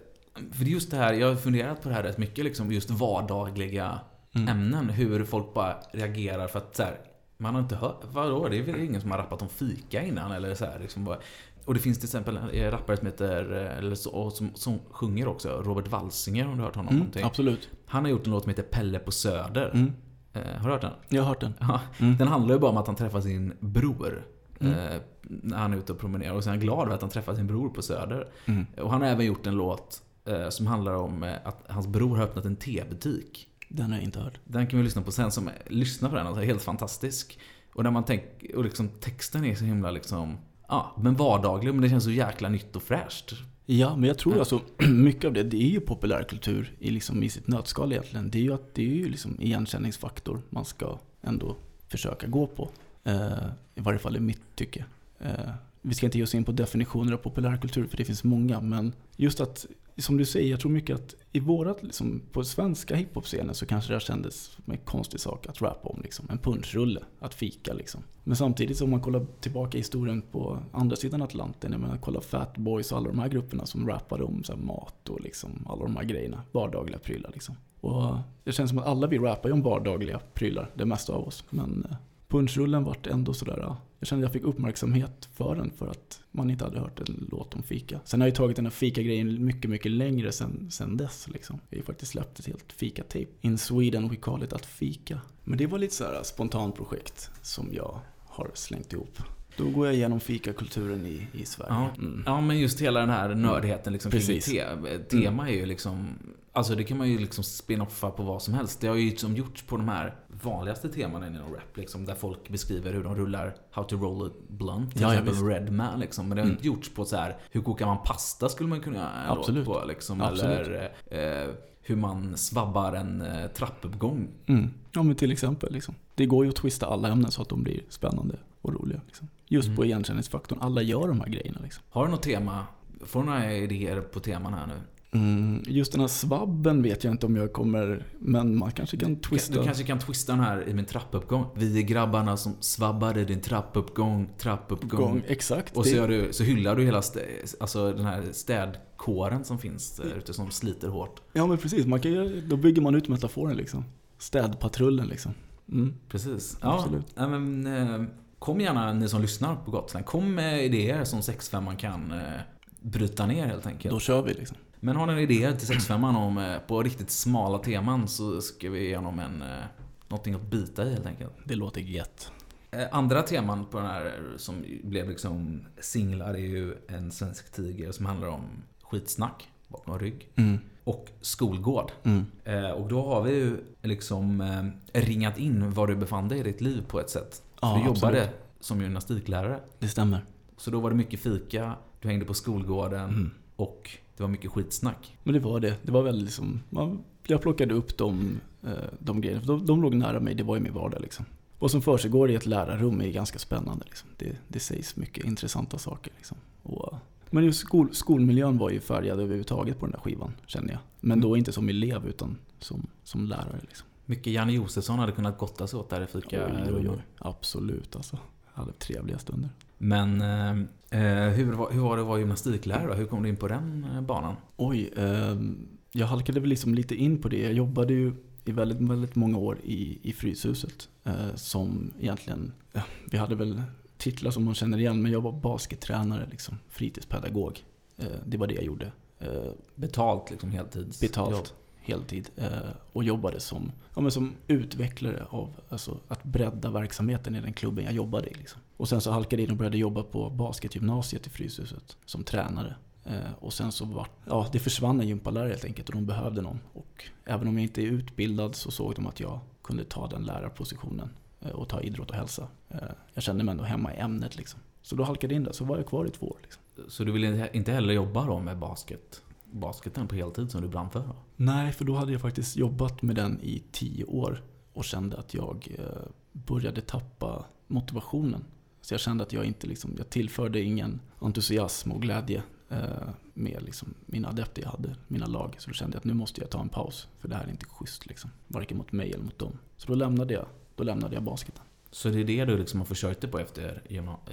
för just det här, jag har funderat på det här rätt mycket, liksom just vardagliga Mm. ämnen. Hur folk bara reagerar för att så här, man har inte hört, vadå? Det är väl ingen som har rappat om fika innan eller så här, liksom bara. Och det finns till exempel en rappare som heter, eller så, som, som sjunger också, Robert Walsinger om du har hört honom Mm, någonting. absolut. Han har gjort en låt som heter Pelle på Söder. Mm. Eh, har du hört den? Jag har hört den. Ja. Mm. Den handlar ju bara om att han träffar sin bror. Mm. Eh, när han är ute och promenerar. Och sen är han glad över att han träffar sin bror på Söder. Mm. Och han har även gjort en låt eh, som handlar om eh, att hans bror har öppnat en tebutik. Den har jag inte hört. Den kan vi lyssna på sen. Som, lyssna på den, alltså helt fantastisk. Och när man tänker, och liksom texten är så himla liksom, ja, men vardaglig. Men det känns så jäkla nytt och fräscht. Ja, men jag tror Ja. alltså mycket av det, det är ju populärkultur i, liksom, i sitt nötskal egentligen. Det är ju att det är ju liksom igenkänningsfaktor man ska ändå försöka gå på. Eh, I varje fall i mitt tycke. Eh, vi ska inte ge oss in på definitioner av populärkultur för det finns många, men just att, som du säger, jag tror mycket att i vårat, liksom, på svenska hiphop-scenen så kanske det kändes som en konstig sak att rappa om. Liksom. En punschrulle, att fika liksom. Men samtidigt så om man kollar tillbaka i historien på andra sidan Atlanten, jag menar kolla Fat Boys och alla de här grupperna som rappade om så här, mat och liksom alla de här grejerna, vardagliga prylar liksom. Och det känns som att alla vi rappar ju om vardagliga prylar, det mesta av oss. Men eh, punchrullen punschrullen vart ändå sådär, jag kände att jag fick uppmärksamhet för den för att man inte hade hört en låt om fika. Sen har jag ju tagit den här fika-grejen mycket, mycket längre sen, sen dess liksom. Jag har ju faktiskt släppt ett helt fika-tape. In Sweden we call it att fika. Men det var lite sådär spontant projekt som jag har slängt ihop. Då går jag igenom fikakulturen i, i Sverige. Ja. Mm. Ja, men just hela den här nördigheten liksom kring Precis. te, tema är ju liksom Alltså det kan man ju liksom spinoffa på vad som helst. Det har ju liksom gjorts på de här vanligaste temana inom rap. Liksom, där folk beskriver hur de rullar How to roll a blunt. Till Ja, exempel. Red Man. Liksom. Men det har Mm. inte gjorts på så här hur kokar man pasta skulle man kunna göra en Absolut. låt på. Liksom. Absolut. Eller eh, hur man svabbar en eh, trappuppgång. Mm. Ja men till exempel. Liksom. Det går ju att twista alla ämnen så att de blir spännande och roliga. Liksom. Just Mm. på igenkänningsfaktorn. Alla gör de här grejerna. Liksom. Har du något tema? Får du några idéer på teman här nu? Mm, just den här svabben vet jag inte om jag kommer, men man kanske kan twista. Du kanske kan twista den här i min trappuppgång. Vi är grabbarna som svabbade din trappuppgång, trappuppgång. gång. Exakt. Och så, gör du, så hyllar du hela stä, alltså den här städkåren som finns där ute som sliter hårt. Ja men precis, man kan, då bygger man ut metaforen liksom. Städpatrullen liksom. Mm. Precis. Ja, Absolut. ja, men, eh, kom gärna ni som lyssnar på Gotland. Kom med idéer som 65 man kan eh, bryta ner helt enkelt. Då kör vi liksom. Men har ni idéer till 65 om eh, på riktigt smala teman så ska vi igenom en, eh, någonting att bita i helt enkelt. Det låter gött. Andra teman på den här som blev liksom singlar är ju En svensk tiger som handlar om skitsnack bakom rygg. Mm. Och skolgård. Mm. Eh, Och då har vi ju liksom eh, ringat in var du befann dig i ditt liv på ett sätt. Ja, du jobbade absolut. som gymnastiklärare. Det stämmer. Så då var det mycket fika, du hängde på skolgården Mm. och det var mycket skitsnack. Men det var det. Det var väl liksom, man, jag plockade upp de, eh, de grejerna. De, de låg nära mig, det var ju min vardag liksom. vad som försiggår i ett lärarrum är ganska spännande. Liksom. Det, det sägs mycket intressanta saker. Liksom. Och, men just skol, skolmiljön var ju färgad överhuvudtaget på den där skivan, känner jag. Men då inte som elev, utan som, som lärare. Liksom. Mycket Janne Josefsson hade kunnat gotta sig åt där i fika oj, oj, oj. Absolut alltså. Jag hade trevliga stunder. Men eh, hur, var, hur var det att vara gymnastiklärare då? Hur kom du in på den eh, banan? Oj, eh, jag halkade väl liksom lite in på det. Jag jobbade ju i väldigt, väldigt många år i, i Fryshuset. Eh, som egentligen, ja, vi hade väl titlar som man känner igen, men jag var baskettränare, liksom, fritidspedagog. Eh, det var det jag gjorde. Eh, betalt liksom heltids? Betalt. Jobb heltid eh, och jobbade som, ja, men som utvecklare av alltså, att bredda verksamheten i den klubben jag jobbade i. Liksom. Och sen så halkade jag in och började jobba på basketgymnasiet i Fryshuset som tränare. Eh, och sen så var, ja, det försvann en gympalärare helt enkelt och de behövde någon. Och även om jag inte är utbildad så såg de att jag kunde ta den lärarpositionen eh, och ta idrott och hälsa. Eh, jag kände mig ändå hemma i ämnet liksom. Så då halkade jag in där, så var jag kvar i två år. Liksom. Så du ville inte heller jobba då med basket? Basketen på heltid som du brann för? Då? Nej, för då hade jag faktiskt jobbat med den i tio år och kände att jag eh, började tappa motivationen. Så jag kände att jag inte liksom, jag tillförde ingen entusiasm och glädje eh, med liksom mina adepter jag hade, mina lag. Så då kände jag att nu måste jag ta en paus, för det här är inte schysst. Liksom. Varken mot mig eller mot dem. Så då lämnade jag, då lämnade jag basketen. Så det är det du liksom har försörjt dig på efter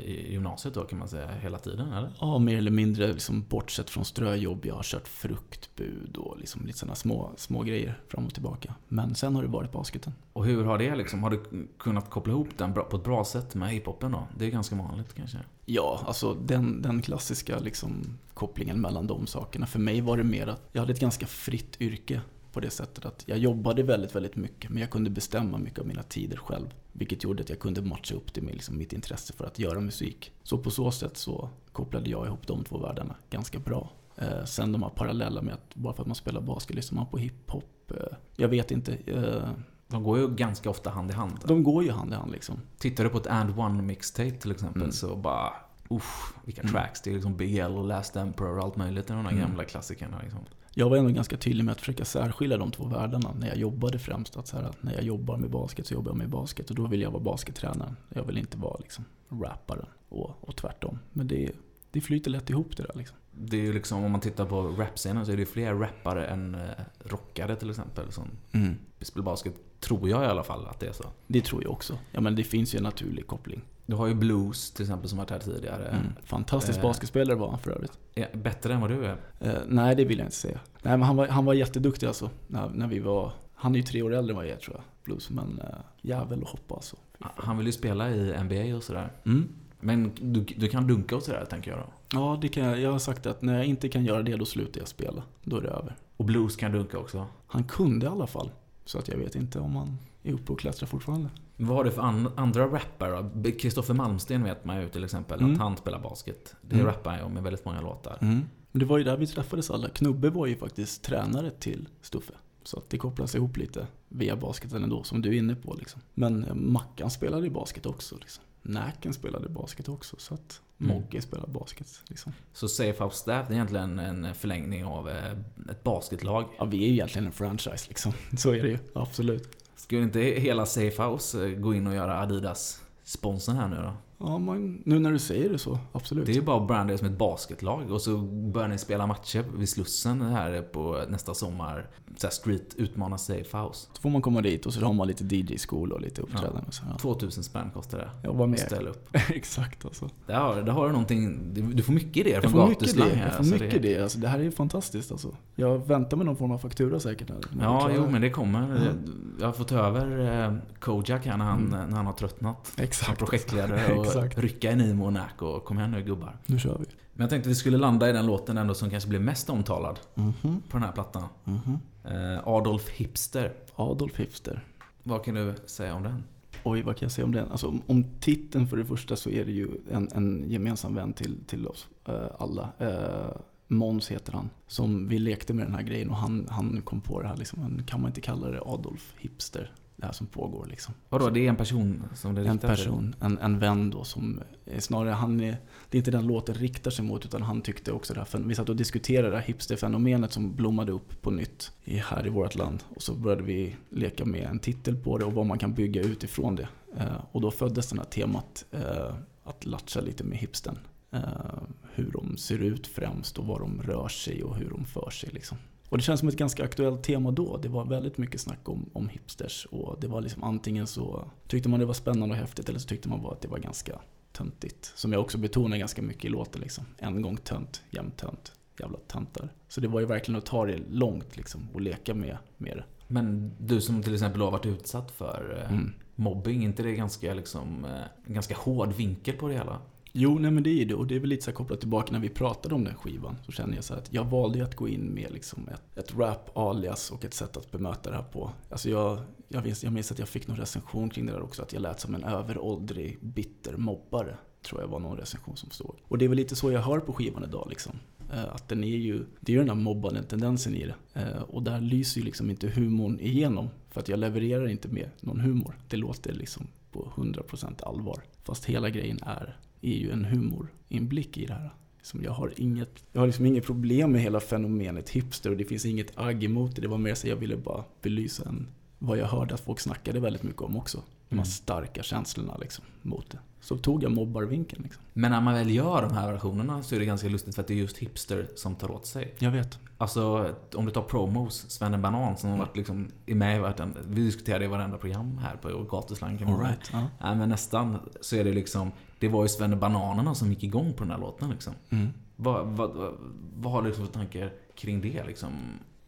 gymnasiet då kan man säga hela tiden eller? Ja, mer eller mindre liksom bortsett från ströjobb. Jag har kört fruktbud och liksom lite sådana små, små grejer fram och tillbaka. Men sen har det varit basketen. Och hur har det liksom, har du kunnat koppla ihop den på ett bra sätt med hiphopen då? Det är ganska vanligt kanske? Ja, alltså den, den klassiska liksom kopplingen mellan de sakerna. För mig var det mer att jag hade ett ganska fritt yrke på det sättet att jag jobbade väldigt, väldigt mycket men jag kunde bestämma mycket av mina tider själv. Vilket gjorde att jag kunde matcha upp det med liksom mitt intresse för att göra musik. Så på så sätt så kopplade jag ihop de två världarna ganska bra. Eh, sen de här parallella med att bara för att man spelar basket lyssnar man på hiphop. Eh, jag vet inte. Eh, de går ju ganska ofta hand i hand. De går ju hand i hand liksom. Tittar du på ett And One mixtape till exempel mm. så bara Uff, vilka mm. tracks. Det är liksom Big L och Last Emperor och allt möjligt. De där mm. gamla klassikerna. Liksom. Jag var ändå ganska tydlig med att försöka särskilja de två världarna när jag jobbade främst. Att så här, när jag jobbar med basket så jobbar jag med basket och då vill jag vara baskettränaren. Jag vill inte vara liksom rapparen och, och tvärtom. Men det, det flyter lätt ihop det där liksom. Det är ju liksom, om man tittar på rapscenen så är det fler rappare än eh, rockare till exempel som mm. spelar basket. Tror jag i alla fall att det är så. Det tror jag också. Ja men det finns ju en naturlig koppling. Du har ju Blues till exempel som varit här tidigare. Mm. Fantastisk eh, basketspelare var han för övrigt. Bättre än vad du är? Eh, nej, det vill jag inte säga. Nej, men han var, han var jätteduktig alltså. När, när vi var, han är ju tre år äldre än vad jag är tror jag, Blues. Men eh, jävel att hoppa alltså. Han vill ju spela i NBA och sådär. Mm. Men du, du kan dunka och sådär, tänker jag då? Ja, det kan jag. Jag har sagt att när jag inte kan göra det, då slutar jag spela. Då är det över. Och Blues kan dunka också? Han kunde i alla fall. Så att jag vet inte om han är uppe och klättrar fortfarande. Vad har du för an andra rappare? Kristoffer Malmsten vet man ju till exempel, mm. att han spelar basket. Det mm. rappar han ju om med väldigt många låtar. Mm. Men det var ju där vi träffades alla. Knubbe var ju faktiskt tränare till Stuffe. Så att det kopplas ihop lite via basketen ändå, som du är inne på. Liksom. Men eh, Mackan spelade ju basket också. Liksom. Näken spelade basket också. Så att mm. Mogge spelar basket. Liksom. Så House Staff är egentligen en förlängning av eh, ett basketlag? Ja, vi är ju egentligen en franchise liksom. Så är det ju, absolut. Skulle inte hela Safe House eh, gå in och göra Adidas sponsorn här nu då? Ja, man, nu när du säger det så, absolut. Det är ju bara att branda det som ett basketlag och så börjar ni spela matcher vid Slussen här på nästa sommar. Så street utmana Safe House. Så får man komma dit och så har man lite DJ-skola och lite uppträdande. Ja. Ja. 2000 spänn kostar det. Jag var med. Ställ upp. Exakt alltså. Där har, har du någonting, du får mycket idéer från gatuslang här. Jag får mycket idéer. Alltså, det här är ju fantastiskt alltså. Jag väntar med någon form av faktura säkert. Här, ja, jo men det kommer. Mm. Jag har fått över eh, Kojak här när han, mm. när han har tröttnat. Exakt. Som projektledare. Exakt. rycka i Nimo och kom igen nu gubbar. Nu kör vi. Men jag tänkte vi skulle landa i den låten ändå som kanske blev mest omtalad mm -hmm. på den här plattan. Mm -hmm. Adolf Hipster. Adolf Hipster. Vad kan du säga om den? Oj, vad kan jag säga om den? Alltså, om titeln för det första så är det ju en, en gemensam vän till, till oss uh, alla. Uh, Måns heter han. Som vi lekte med den här grejen och han, han kom på det här. Liksom, kan man inte kalla det Adolf Hipster? Det här som pågår liksom. Vadå, det är en person som det En riktar till? person, en, en vän då som snarare, han är, det är inte den låten riktar sig mot utan han tyckte också det här, vi satt och diskuterade det här hipsterfenomenet som blommade upp på nytt i, här i vårt land. Och så började vi leka med en titel på det och vad man kan bygga utifrån det. Eh, och då föddes det här temat eh, att latcha lite med hipstern. Eh, hur de ser ut främst och var de rör sig och hur de för sig liksom. Och det känns som ett ganska aktuellt tema då. Det var väldigt mycket snack om, om hipsters och det var liksom antingen så tyckte man det var spännande och häftigt eller så tyckte man bara att det var ganska töntigt. Som jag också betonar ganska mycket i låten liksom. En gång tönt, jämt tönt, jävla töntar. Så det var ju verkligen att ta det långt liksom och leka med, med det. Men du som till exempel har varit utsatt för eh, Mm. mobbing, inte det ganska liksom, eh, ganska hård vinkel på det hela? Jo, nej men det är det. Och det är väl lite så kopplat tillbaka när vi pratade om den skivan. Så känner jag så här att jag valde att gå in med liksom ett, ett rap-alias och ett sätt att bemöta det här på. Alltså jag, jag, minns, jag minns att jag fick någon recension kring det där också. Att jag lät som en överåldrig, bitter mobbare. Tror jag var någon recension som stod. Och det är väl lite så jag hör på skivan idag liksom. Eh, att den är ju, det är ju den här mobbande tendensen i det. Eh, och där lyser ju liksom inte humorn igenom. För att jag levererar inte med någon humor. Det låter liksom på 100% allvar. Fast hela grejen är, är ju en humorinblick i det här. Som jag, har inget, jag har liksom inget problem med hela fenomenet hipster och det finns inget agg emot det. Det var mer så jag ville bara belysa en, vad jag hörde att folk snackade väldigt mycket om också. De här Mm. starka känslorna liksom, mot det. Så tog jag mobbarvinkeln. Liksom. Men när man väl gör de här versionerna så är det ganska lustigt för att det är just hipster som tar åt sig. Jag vet. Alltså, om du tar promos, Svenne Banan som har Mm. varit liksom, är med i vartenda, vi diskuterar det i varenda program här på gatuslang All right. Ja. Nej men nästan så är det liksom, det var ju Svenne Bananerna som gick igång på den här låten liksom. Mm. Vad, vad, vad, vad har du liksom för tankar kring det liksom?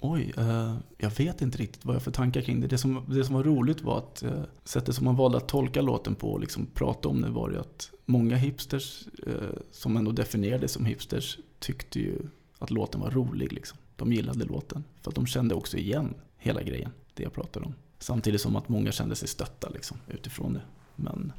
Oj, eh, jag vet inte riktigt vad jag har för tankar kring det. Det som, det som var roligt var att eh, sättet som man valde att tolka låten på och liksom prata om det var ju att många hipsters, eh, som ändå definierades som hipsters, tyckte ju att låten var rolig. Liksom. De gillade låten. För att de kände också igen hela grejen, det jag pratade om. Samtidigt som att många kände sig stötta liksom, utifrån det. Men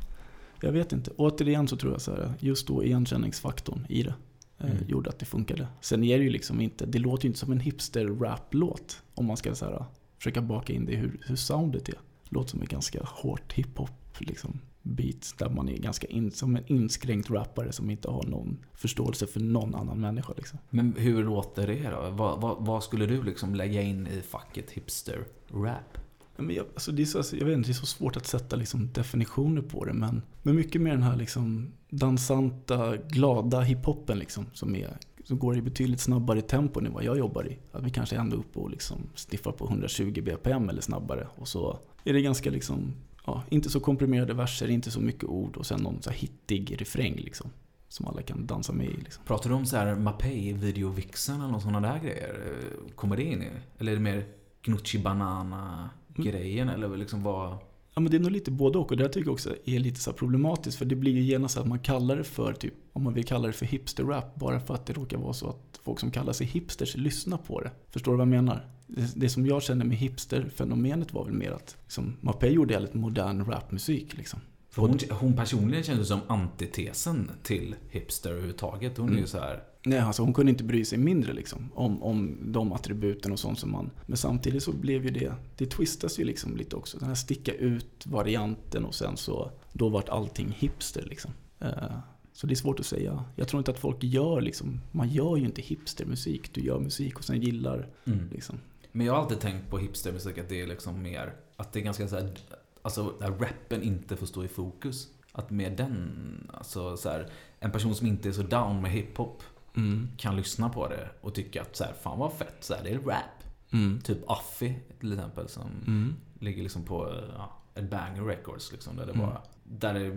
jag vet inte. Återigen så tror jag så här, just då igenkänningsfaktorn i det eh, Mm. gjorde att det funkade. Sen är det ju liksom inte, det låter ju inte som en hipster-rap-låt om man ska så här, försöka baka in det i hur, hur soundet är. Det låter som en ganska hårt hiphop liksom, beat där man är ganska in, som en inskränkt rappare som inte har någon förståelse för någon annan människa. Liksom. Men hur låter det då? Vad, vad, vad skulle du liksom lägga in i facket hipster-rap? Men jag, alltså det är så, alltså, jag vet inte, det är så svårt att sätta liksom definitioner på det. Men, men mycket mer den här liksom dansanta, glada hiphopen liksom, som, är, som går i betydligt snabbare tempo än vad jag jobbar i. Att vi kanske är ändå uppe och liksom sniffar på 120 bpm eller snabbare. Och så är det ganska liksom, ja, inte så komprimerade verser, inte så mycket ord och sen någon så här hittig refräng liksom. Som alla kan dansa med i liksom. Pratar du om så här Mapei, videovixen eller sådana där grejer? Kommer det in i? Eller är det mer Gnucci Banana grejen eller liksom vad? Ja men det är nog lite både och och det här tycker jag också är lite så problematiskt för det blir ju genast att man kallar det för typ, om man vill kalla det för hipsterrap bara för att det råkar vara så att folk som kallar sig hipsters lyssnar på det. Förstår du vad jag menar? Det, det som jag känner med hipsterfenomenet var väl mer att liksom, Mapei gjorde väldigt modern rapmusik liksom. Hon, hon personligen känns som antitesen till hipster överhuvudtaget. Hon är ju Mm. så här. Nej, alltså hon kunde inte bry sig mindre liksom om, om de attributen och sånt som man... Men samtidigt så blev ju det, det twistas ju liksom lite också. Den här sticka ut-varianten och sen så, då vart allting hipster liksom. Eh, Så det är svårt att säga. Jag tror inte att folk gör liksom, man gör ju inte hipstermusik. Du gör musik och sen gillar Mm. liksom. Men jag har alltid tänkt på hipstermusik att det är liksom mer, att det är ganska så här, alltså där rappen inte får stå i fokus. Att med den, alltså så här, en person som inte är så down med hiphop Mm. kan lyssna på det och tycka att så här, fan vad fett, så här, det är rap. Mm. Typ Affy till exempel som Mm. ligger liksom på ja, ett banger records liksom. Där det, Mm. bara, där det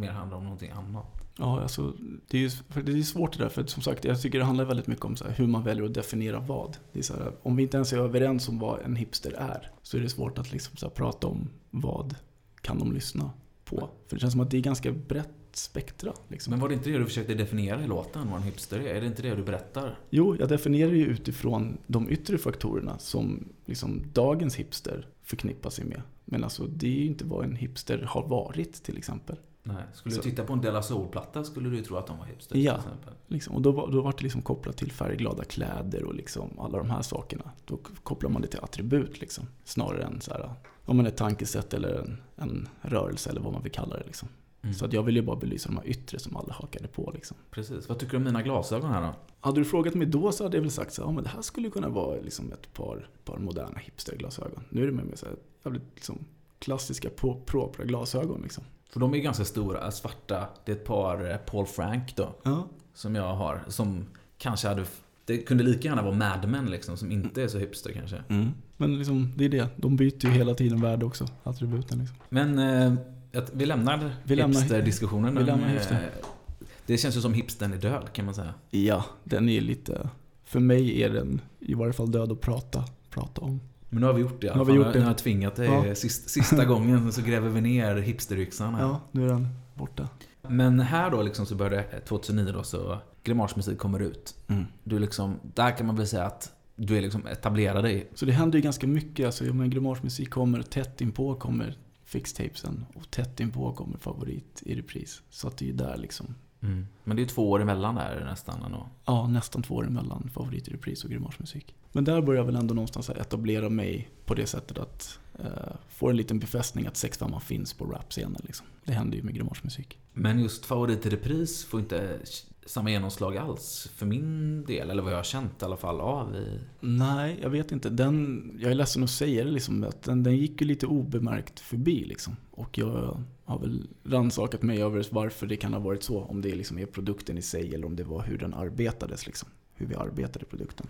mer handlar om någonting annat. Ja, alltså, det är ju det är svårt det där. För som sagt, jag tycker det handlar väldigt mycket om så här, hur man väljer att definiera vad. Det är så här, om vi inte ens är överens om vad en hipster är, så är det svårt att liksom så här, prata om vad kan de lyssna på. För det känns som att det är ganska brett spektra. Liksom. Men var det inte det du försökte definiera i låten, vad en hipster är? Är det inte det du berättar? Jo, jag definierar ju utifrån de yttre faktorerna som liksom dagens hipster förknippar sig med. Men alltså, det är ju inte vad en hipster har varit till exempel. Nej. Skulle Så- du titta på en Della Soul-platta skulle du ju tro att de var hipster Ja. till exempel. Liksom. Och då, då var det liksom kopplat till färgglada kläder och liksom alla de här sakerna. Då kopplar man det till attribut liksom. Snarare än så här, om man ett tankesätt eller en, en rörelse eller vad man vill kalla det liksom. Mm. Så att jag vill ju bara belysa de här yttre som alla hakade på liksom. Precis. Vad tycker du om mina glasögon här då? Hade du frågat mig då så hade jag väl sagt så här, ja men det här skulle kunna vara liksom ett par, par moderna hipsterglasögon. Nu är det med mig så här, jävligt liksom klassiska pro- propra glasögon liksom. För de är ganska stora, svarta. Det är ett par eh, Paul Frank då. Ja. Som jag har. Som kanske hade... Det kunde lika gärna vara Mad Men liksom. Som inte är så hipster kanske. Men liksom, det är det. De byter ju hela tiden värde också, attributen liksom. Men eh, att vi lämnar, Vi lämnar- hipster-diskussionen. vi lämnar Eh, hipster. Det känns ju som hipstern är död kan man säga. Ja, den är lite... För mig är den i varje fall död att prata, prata om. Men nu har vi gjort det i Nu har vi gjort det. nu har jag tvingat dig Ja. sista, sista gången så gräver vi ner hipsteryxan. Ja, nu är den borta. Men här då liksom så började 2009 då så Grimagemusik kommer ut. Du liksom, där kan man väl säga att du är liksom etablerad dig. Så det händer ju ganska mycket. Alltså, grimagemusik kommer, tätt inpå kommer fixtapesen och tätt inpå kommer favorit i repris. Så att det är ju där liksom. Men det är två år emellan där nästan ändå. Ja, nästan två år emellan favorit i repris och grimagemusik. Men där börjar jag väl ändå någonstans etablera mig på det sättet att eh, få en liten befästning att 6 finns på rapscenen liksom. Det händer ju med grimagemusik. Men just favorit i repris får inte samma genomslag alls för min del, eller vad jag har känt i alla fall av i... Nej, jag vet inte. Den, jag är ledsen att säga det, liksom, att den, den gick ju lite obemärkt förbi. Liksom. Och jag har väl rannsakat mig över varför det kan ha varit så. Om det liksom är produkten i sig eller om det var hur den arbetades. Liksom. Hur vi arbetade produkten.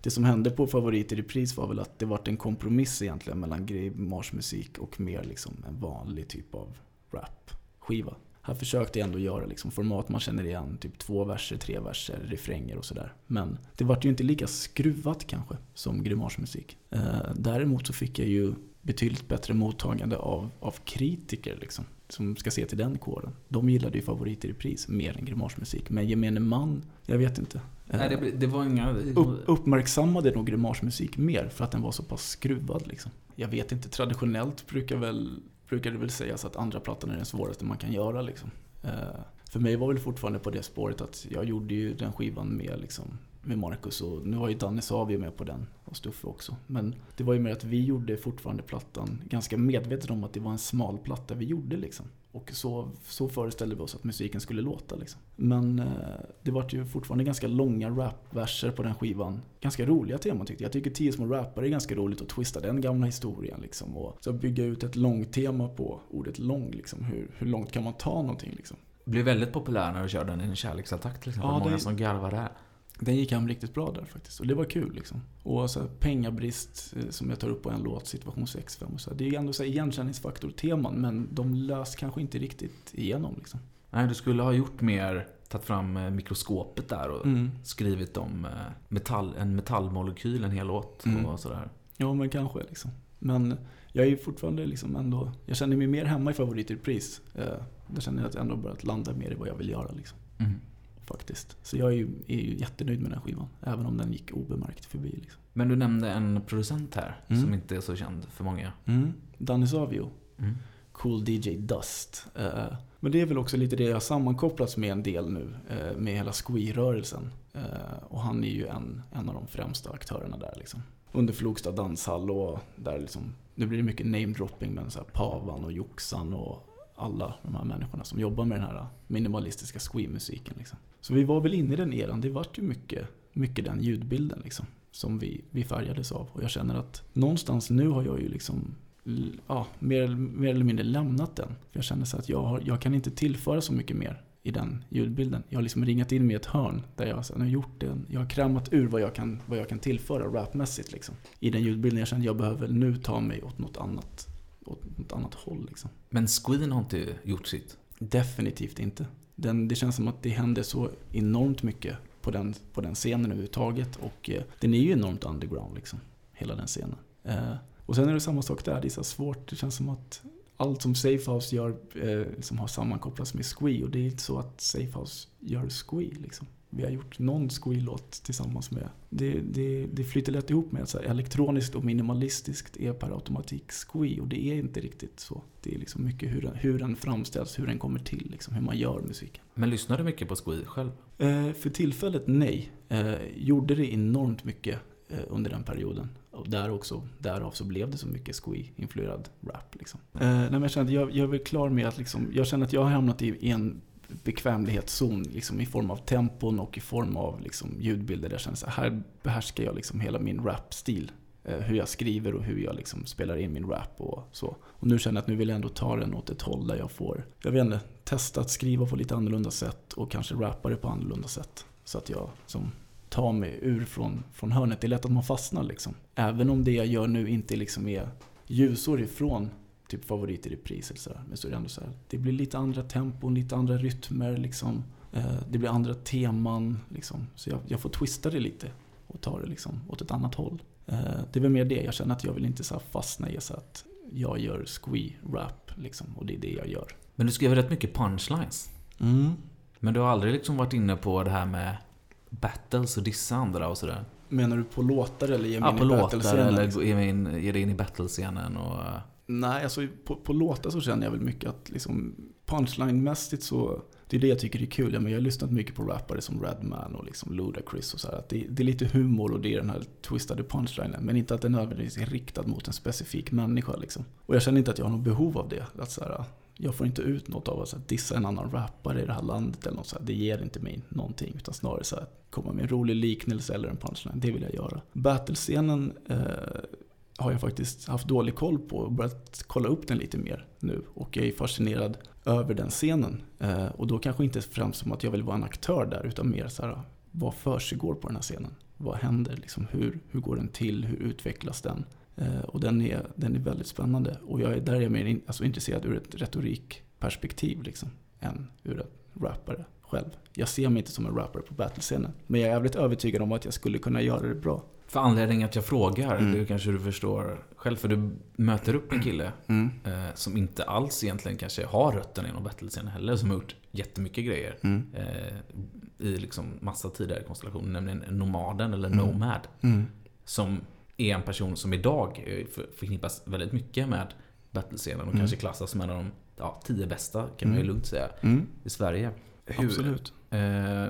Det som hände på Favorit i repris var väl att det var en kompromiss egentligen mellan grimagemusik och mer liksom en vanlig typ av rap-skiva. Här försökte ändå göra liksom format man känner igen, typ två verser, tre verser, refränger och sådär. Men det vart ju inte lika skruvat kanske som grimagemusik. Eh, däremot så fick jag ju betydligt bättre mottagande av, av kritiker liksom, som ska se till den kåren. De gillade ju favorit i repris mer än grimagemusik. Men gemene man, jag vet inte. Eh, Nej, det, det var inga... upp, uppmärksammade nog grimagemusik mer för att den var så pass skruvad liksom. Jag vet inte, traditionellt brukar, väl, brukar det väl sägas att andra plattan är den svåraste man kan göra liksom. Eh, för mig var väl fortfarande på det spåret att jag gjorde ju den skivan med liksom med Marcus och nu var ju Danne Savio med på den och Stuffe också. Men det var ju mer att vi gjorde fortfarande plattan ganska medvetet om att det var en smal platta vi gjorde liksom. Och så, så föreställde vi oss att musiken skulle låta liksom. Men eh, det var ju fortfarande ganska långa rapverser på den skivan. Ganska roliga teman tyckte jag. Jag tycker Tio små rappare är ganska roligt att twista den gamla historien liksom. Och så bygga ut ett långtema på ordet lång liksom. Hur, hur långt kan man ta någonting liksom? Blev väldigt populär när du körde den i en kärleksattack till exempel. Ja, Många det- som garvar där. Den gick hem riktigt bra där faktiskt. Och det var kul liksom. Och så här, pengabrist eh, som jag tar upp på en låt, situation 6-5 och så. här. Det är ändå så här igenkänningsfaktor-teman men de lös kanske inte riktigt igenom liksom. Nej, du skulle ha gjort mer, tagit fram eh, mikroskopet där och Mm. skrivit om eh, metall, en metallmolekyl, en hel låt Mm. och sådär. Ja men kanske liksom. Men jag är ju fortfarande liksom ändå, jag känner mig mer hemma i favorit i repris. Eh, där känner jag att jag ändå börjat landa mer i vad jag vill göra liksom. Mm. Faktiskt. Så jag är ju, är ju jättenöjd med den skivan. Även om den gick obemärkt förbi liksom. Men du nämnde en producent här Mm. som inte är så känd för många. Danny Savio. Mm. Cool DJ Dust. Eh, Men det är väl också lite det jag sammankopplats med en del nu. eh, Med hela Squee-rörelsen. Eh, Och han är ju en, en av de främsta aktörerna där liksom. Under Flogsta danshall och där liksom, nu blir det mycket namedropping men så här Pavan och Joxan och alla de här människorna som jobbar med den här minimalistiska Squee-musiken liksom. Så vi var väl inne i den eran, det vart ju mycket, mycket den ljudbilden liksom. Som vi, vi färgades av. Och jag känner att någonstans nu har jag ju liksom ja, mer, mer eller mindre lämnat den. För jag känner så att jag, har, jag kan inte tillföra så mycket mer i den ljudbilden. Jag har liksom ringat in mig i ett hörn där jag, har gjort det. Jag har krämat ur vad jag kan, vad jag kan tillföra rapmässigt liksom. I den ljudbilden. Jag känner att jag behöver nu ta mig åt något annat, åt något annat håll liksom. Men Squeen har inte gjort sitt. Definitivt inte. Den, det känns som att det händer så enormt mycket på den, på den scenen överhuvudtaget. Och eh, den är ju enormt underground liksom. Hela den scenen. Eh, och sen är det samma sak där. Det är så svårt. Det känns som att allt som Safehouse gör eh, liksom har sammankopplats med Squee. Och det är inte så att Safehouse gör Squee liksom vi har gjort någon Squee-låt tillsammans med. Det, det, det flyter lätt ihop med att så här, elektroniskt och minimalistiskt är per automatik Squee och det är inte riktigt så. Det är liksom mycket hur den, hur den framställs, hur den kommer till, liksom, hur man gör musiken. Men lyssnar du mycket på Squee själv? Eh, för tillfället nej. Eh, gjorde det enormt mycket eh, under den perioden. Och där också, därav så blev det så mycket Squee-influerad rap. Liksom. Eh, nej, jag känner att jag, jag är väl klar med att liksom, jag känner att jag har hamnat i, i en bekvämlighetszon liksom, i form av tempon och i form av liksom, ljudbilder. Där jag känner att här behärskar jag liksom, hela min rap-stil. Eh, hur jag skriver och hur jag liksom, spelar in min rap och så. Och nu känner jag att nu vill jag ändå ta den åt ett håll där jag får, jag vet inte, testa att skriva på lite annorlunda sätt och kanske rappa det på annorlunda sätt. Så att jag som tar mig ur från, från hörnet. Det är lätt att man fastnar liksom. Även om det jag gör nu inte liksom är ljusår ifrån typ favorit i repris eller sådär. Men så är det ändå så här, det blir lite andra tempon, lite andra rytmer liksom. Eh, det blir andra teman liksom. Så jag, jag får twista det lite och ta det liksom åt ett annat håll. Eh, det är väl mer det, jag känner att jag vill inte så fastna i så att jag gör squee-rap liksom. Och det är det jag gör. Men du skriver rätt mycket punchlines. Mm. Men du har aldrig liksom varit inne på det här med battles och dissa andra och sådär? Menar du på låtar eller ge mig Ja, in på i låtar battlescenen, eller liksom? ge, in, ge dig in i battlescenen och... Nej, alltså på, på låtar så känner jag väl mycket att liksom punchline-mässigt så det är det jag tycker är kul. Ja, men jag har lyssnat mycket på rappare som Redman och liksom Ludacris och så här. Att det, det är lite humor och det är den här twistade punchlinen. Men inte att den nödvändigtvis är riktad mot en specifik människa liksom. Och jag känner inte att jag har något behov av det. Att så här, jag får inte ut något av att så här, dissa en annan rappare i det här landet eller något så här. Det ger inte mig någonting. Utan snarare så här, komma med en rolig liknelse eller en punchline. Det vill jag göra. Battlescenen eh, har jag faktiskt haft dålig koll på och börjat kolla upp den lite mer nu. Och jag är fascinerad över den scenen. Eh, och då kanske inte främst som att jag vill vara en aktör där utan mer så här, vad försiggår på den här scenen? Vad händer? Liksom, hur, hur går den till? Hur utvecklas den? Eh, och den är, den är väldigt spännande. Och jag är, där är jag mer in, alltså intresserad ur ett retorikperspektiv liksom, än ur en rappare själv. Jag ser mig inte som en rappare på battlescenen. Men jag är jävligt övertygad om att jag skulle kunna göra det bra. För anledningen att jag frågar, Mm. det kanske du förstår själv. För du möter upp en kille Mm. eh, som inte alls egentligen kanske har rötterna inom battlescenen heller. Som har gjort jättemycket grejer. Mm. Eh, I liksom massa tidigare konstellationer. Nämligen Nomaden eller Mm. Nomad. Mm. Som är en person som idag eh, för- förknippas väldigt mycket med battlescenen. Och Mm. kanske klassas som en av de ja, tio bästa, kan man ju lugnt säga, Mm. i Sverige. Hur, Absolut. eh,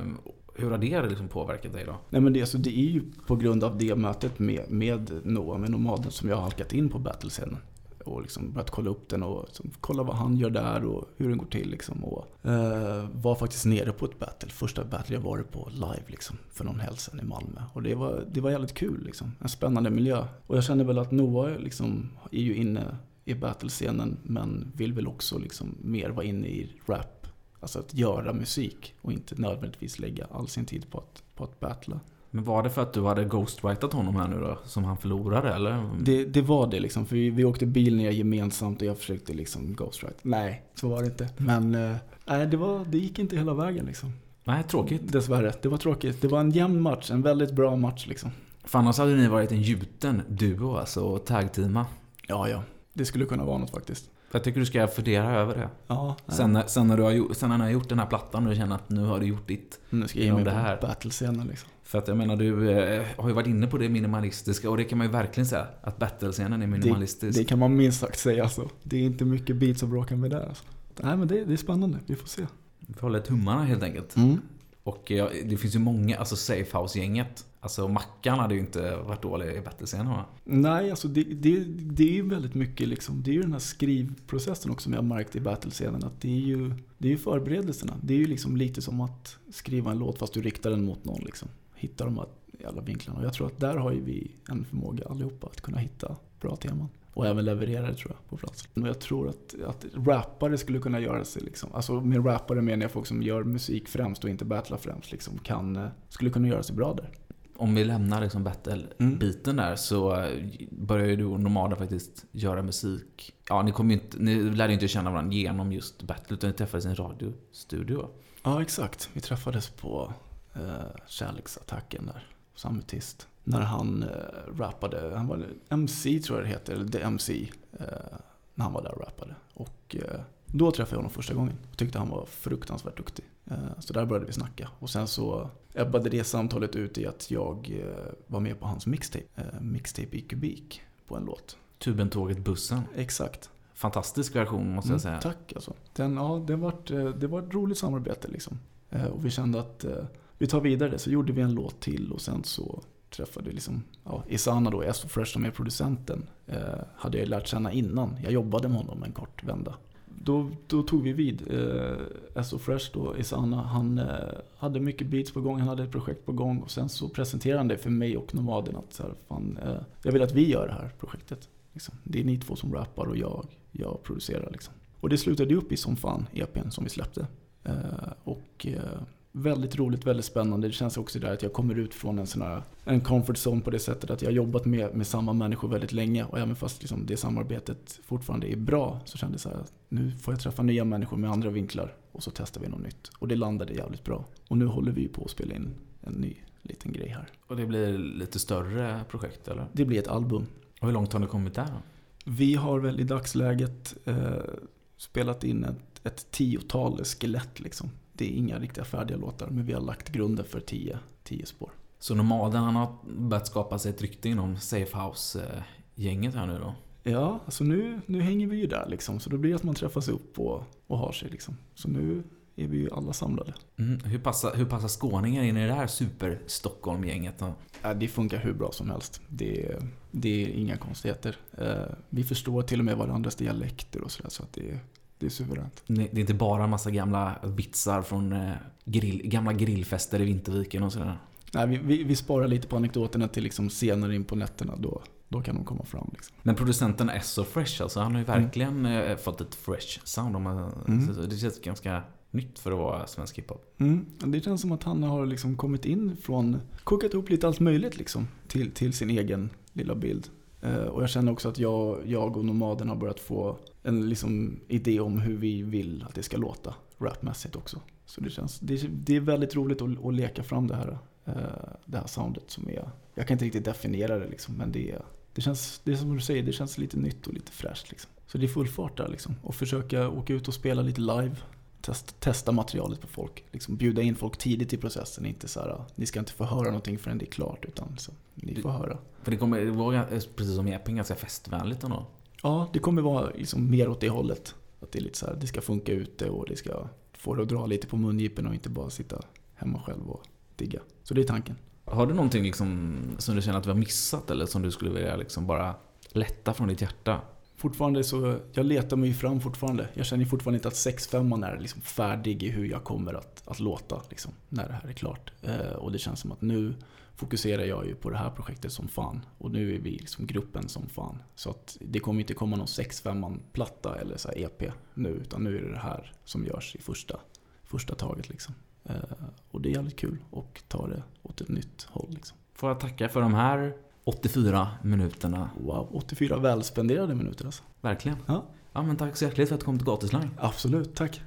hur har det liksom påverkat dig då? Nej men det, alltså, det är ju på grund av det mötet med, med Noah, med Nomaden, som jag har halkat in på battlescenen. Och liksom börjat kolla upp den och liksom, kolla vad han gör där och hur den går till. Liksom, och, eh, var faktiskt nere på ett battle, första battle jag varit på live liksom, för någon helg sedan i Malmö. Och det var, det var jävligt kul, liksom. en spännande miljö. Och jag känner väl att Noah liksom, är ju inne i battlescenen men vill väl också liksom, mer vara inne i rap. Alltså att göra musik och inte nödvändigtvis lägga all sin tid på att, på att battla. Men var det för att du hade ghostwritat honom här nu då? Som han förlorade eller? Det, det var det liksom, för vi, vi åkte bil ner gemensamt och jag försökte liksom ghostwrite. Nej, så var det inte. Men eh, nej, det, var, det gick inte hela vägen liksom. Nej, tråkigt. Dessvärre, det var tråkigt. Det var en jämn match, en väldigt bra match liksom. För annars hade ni varit en gjuten duo alltså, och tag-teama. Ja, ja. Det skulle kunna vara något faktiskt. För jag tycker du ska fundera över det. Ja. Sen, när- sen, när du har, gjort- sen när ni har gjort den här plattan och du känner att nu har du gjort ditt. nu ska jag ge mig det på här. battle-scenen liksom. För att jag menar, du eh, har ju varit inne på det minimalistiska och det kan man ju verkligen säga. Att battlescenen är minimalistisk. Det kan man minst sagt säga alltså. Det är inte mycket beats att bråka med där alltså. Nej men det, det är spännande, vi får se. Vi får hålla tummarna helt enkelt. Mm. Och eh, det finns ju många, alltså Safehouse-gänget. Alltså Mackan hade ju inte varit dålig i battlescenen va? Nej, alltså det, det, det är ju väldigt mycket liksom, det är ju den här skrivprocessen också som jag märkt i battlescenen. Att det är ju, det är ju förberedelserna. Det är ju liksom lite som att skriva en låt fast du riktar den mot någon liksom. Hitta de här jävla alla vinklarna. Och jag tror att där har ju vi en förmåga allihopa att kunna hitta bra teman. Och även leverera det tror jag på plats. Och jag tror att, att rappare skulle kunna göra sig liksom, alltså med rappare menar jag folk som gör musik främst och inte battlar främst liksom, kan, eh, skulle kunna göra sig bra där. Om vi lämnar liksom battle-biten Mm. där så eh, börjar ju du och Nomada faktiskt göra musik. Ja, ni, kom ju inte, ni lärde ju inte känna varandra genom just battle utan ni träffades i en radiostudio. Ja, exakt. Vi träffades på eh, kärleksattacken där, Sammetist. När han eh, rappade, han var MC tror jag det heter, eller The MC. Eh, när han var där och rappade. Och eh, då träffade jag honom första gången och tyckte han var fruktansvärt duktig. Eh, Så där började vi snacka. Och sen så ebbade det samtalet ut i att jag eh, var med på hans mixtape. eh, Mixtape i kubik på en låt. Tubentåget Bussen. Exakt. Fantastisk version måste jag säga. Mm, tack alltså. Den, ja, det, var, det var ett roligt samarbete liksom. Och vi kände att vi tar vidare det. Så gjorde vi en låt till och sen så träffade vi liksom, ja, Isana då, SO Fresh som är producenten, hade jag lärt känna innan. Jag jobbade med honom en kort vända. Då, då tog vi vid. Eh, SO Fresh då, Isana, han eh, hade mycket beats på gång, han hade ett projekt på gång och sen så presenterade han det för mig och Nomaden att så här, fan, eh, jag vill att vi gör det här projektet. Liksom. Det är ni två som rappar och jag, jag producerar liksom. Och det slutade ju upp i Som Fan, EPn som vi släppte. Eh, och eh, väldigt roligt, väldigt spännande. Det känns också där att jag kommer ut från en sån här en comfort zone på det sättet att jag har jobbat med, med samma människor väldigt länge och även fast liksom det samarbetet fortfarande är bra så kändes det så här att nu får jag träffa nya människor med andra vinklar och så testar vi något nytt. Och det landade jävligt bra. Och nu håller vi på att spela in en ny liten grej här. Och det blir lite större projekt eller? Det blir ett album. Och hur långt har ni kommit där då? Vi har väl i dagsläget eh, spelat in ett, ett tiotal skelett liksom. Det är inga riktiga färdiga låtar, men vi har lagt grunden för tio, tio spår. Så Nomaden han har börjat skapa sig ett rykte inom Safe House-gänget här nu då? Ja, alltså nu, nu hänger vi ju där liksom. Så då blir det att man träffas upp och, och har sig liksom. Så nu är vi ju alla samlade. Mm. Hur, passar, hur passar skåningar in i det här super-Stockholm-gänget då? Ja, det funkar hur bra som helst. Det, det är inga konstigheter. Eh, vi förstår till och med varandras dialekter och sådär. Så att det, det är suveränt. Det är inte bara en massa gamla vitsar från eh, grill, gamla grillfester i Vinterviken och sådär? Nej, vi, vi, vi sparar lite på anekdoterna till liksom senare in på nätterna. Då, då kan de komma fram. Liksom. Men producenten är så fresh alltså. Han har ju verkligen eh, fått ett fresh sound. Om man, Mm. så Det känns ganska nytt för att vara svensk hiphop. Mm. Det känns som att han har liksom kommit in från, kokat ihop lite allt möjligt liksom, till, till sin egen lilla bild. Eh, och jag känner också att jag, jag och Nomaden har börjat få en liksom, idé om hur vi vill att det ska låta rapmässigt också. Så det, känns, det, det är väldigt roligt att, att leka fram det här, eh, det här soundet som är, jag kan inte riktigt definiera det liksom, men det det känns, det är som du säger, det känns lite nytt och lite fräscht liksom. Så det är full fart där liksom. Och försöka åka ut och spela lite live test, testa materialet på folk. Liksom bjuda in folk tidigt i processen. Inte så här, ni ska inte få höra någonting förrän det är klart. Utan liksom, ni får höra. För det kommer vara, precis som EPn, ganska festvänligt ändå. Ja, det kommer vara liksom mer åt det hållet. Att det är lite så här, det ska funka ute och det ska få det att dra lite på mungipen och inte bara sitta hemma själv och digga. Så det är tanken. Har du någonting liksom som du känner att vi har missat eller som du skulle vilja liksom bara lätta från ditt hjärta? Fortfarande så, jag letar mig fram fortfarande. Jag känner fortfarande inte att 6-5 är liksom färdig i hur jag kommer att, att låta liksom, när det här är klart. Eh, och det känns som att nu fokuserar jag ju på det här projektet som fan. Och nu är vi liksom gruppen som fan. Så att det kommer inte komma någon 6-5 platta eller så EP nu. Utan nu är det det här som görs i första, första taget liksom. Eh, och det är jävligt kul och ta det åt ett nytt håll liksom. Får jag tacka för de här 84 minuterna. Wow, 84 välspenderade minuter alltså. Verkligen. Ja. Ja men tack så hjärtligt för att du kom till Gatuslang. Absolut, tack.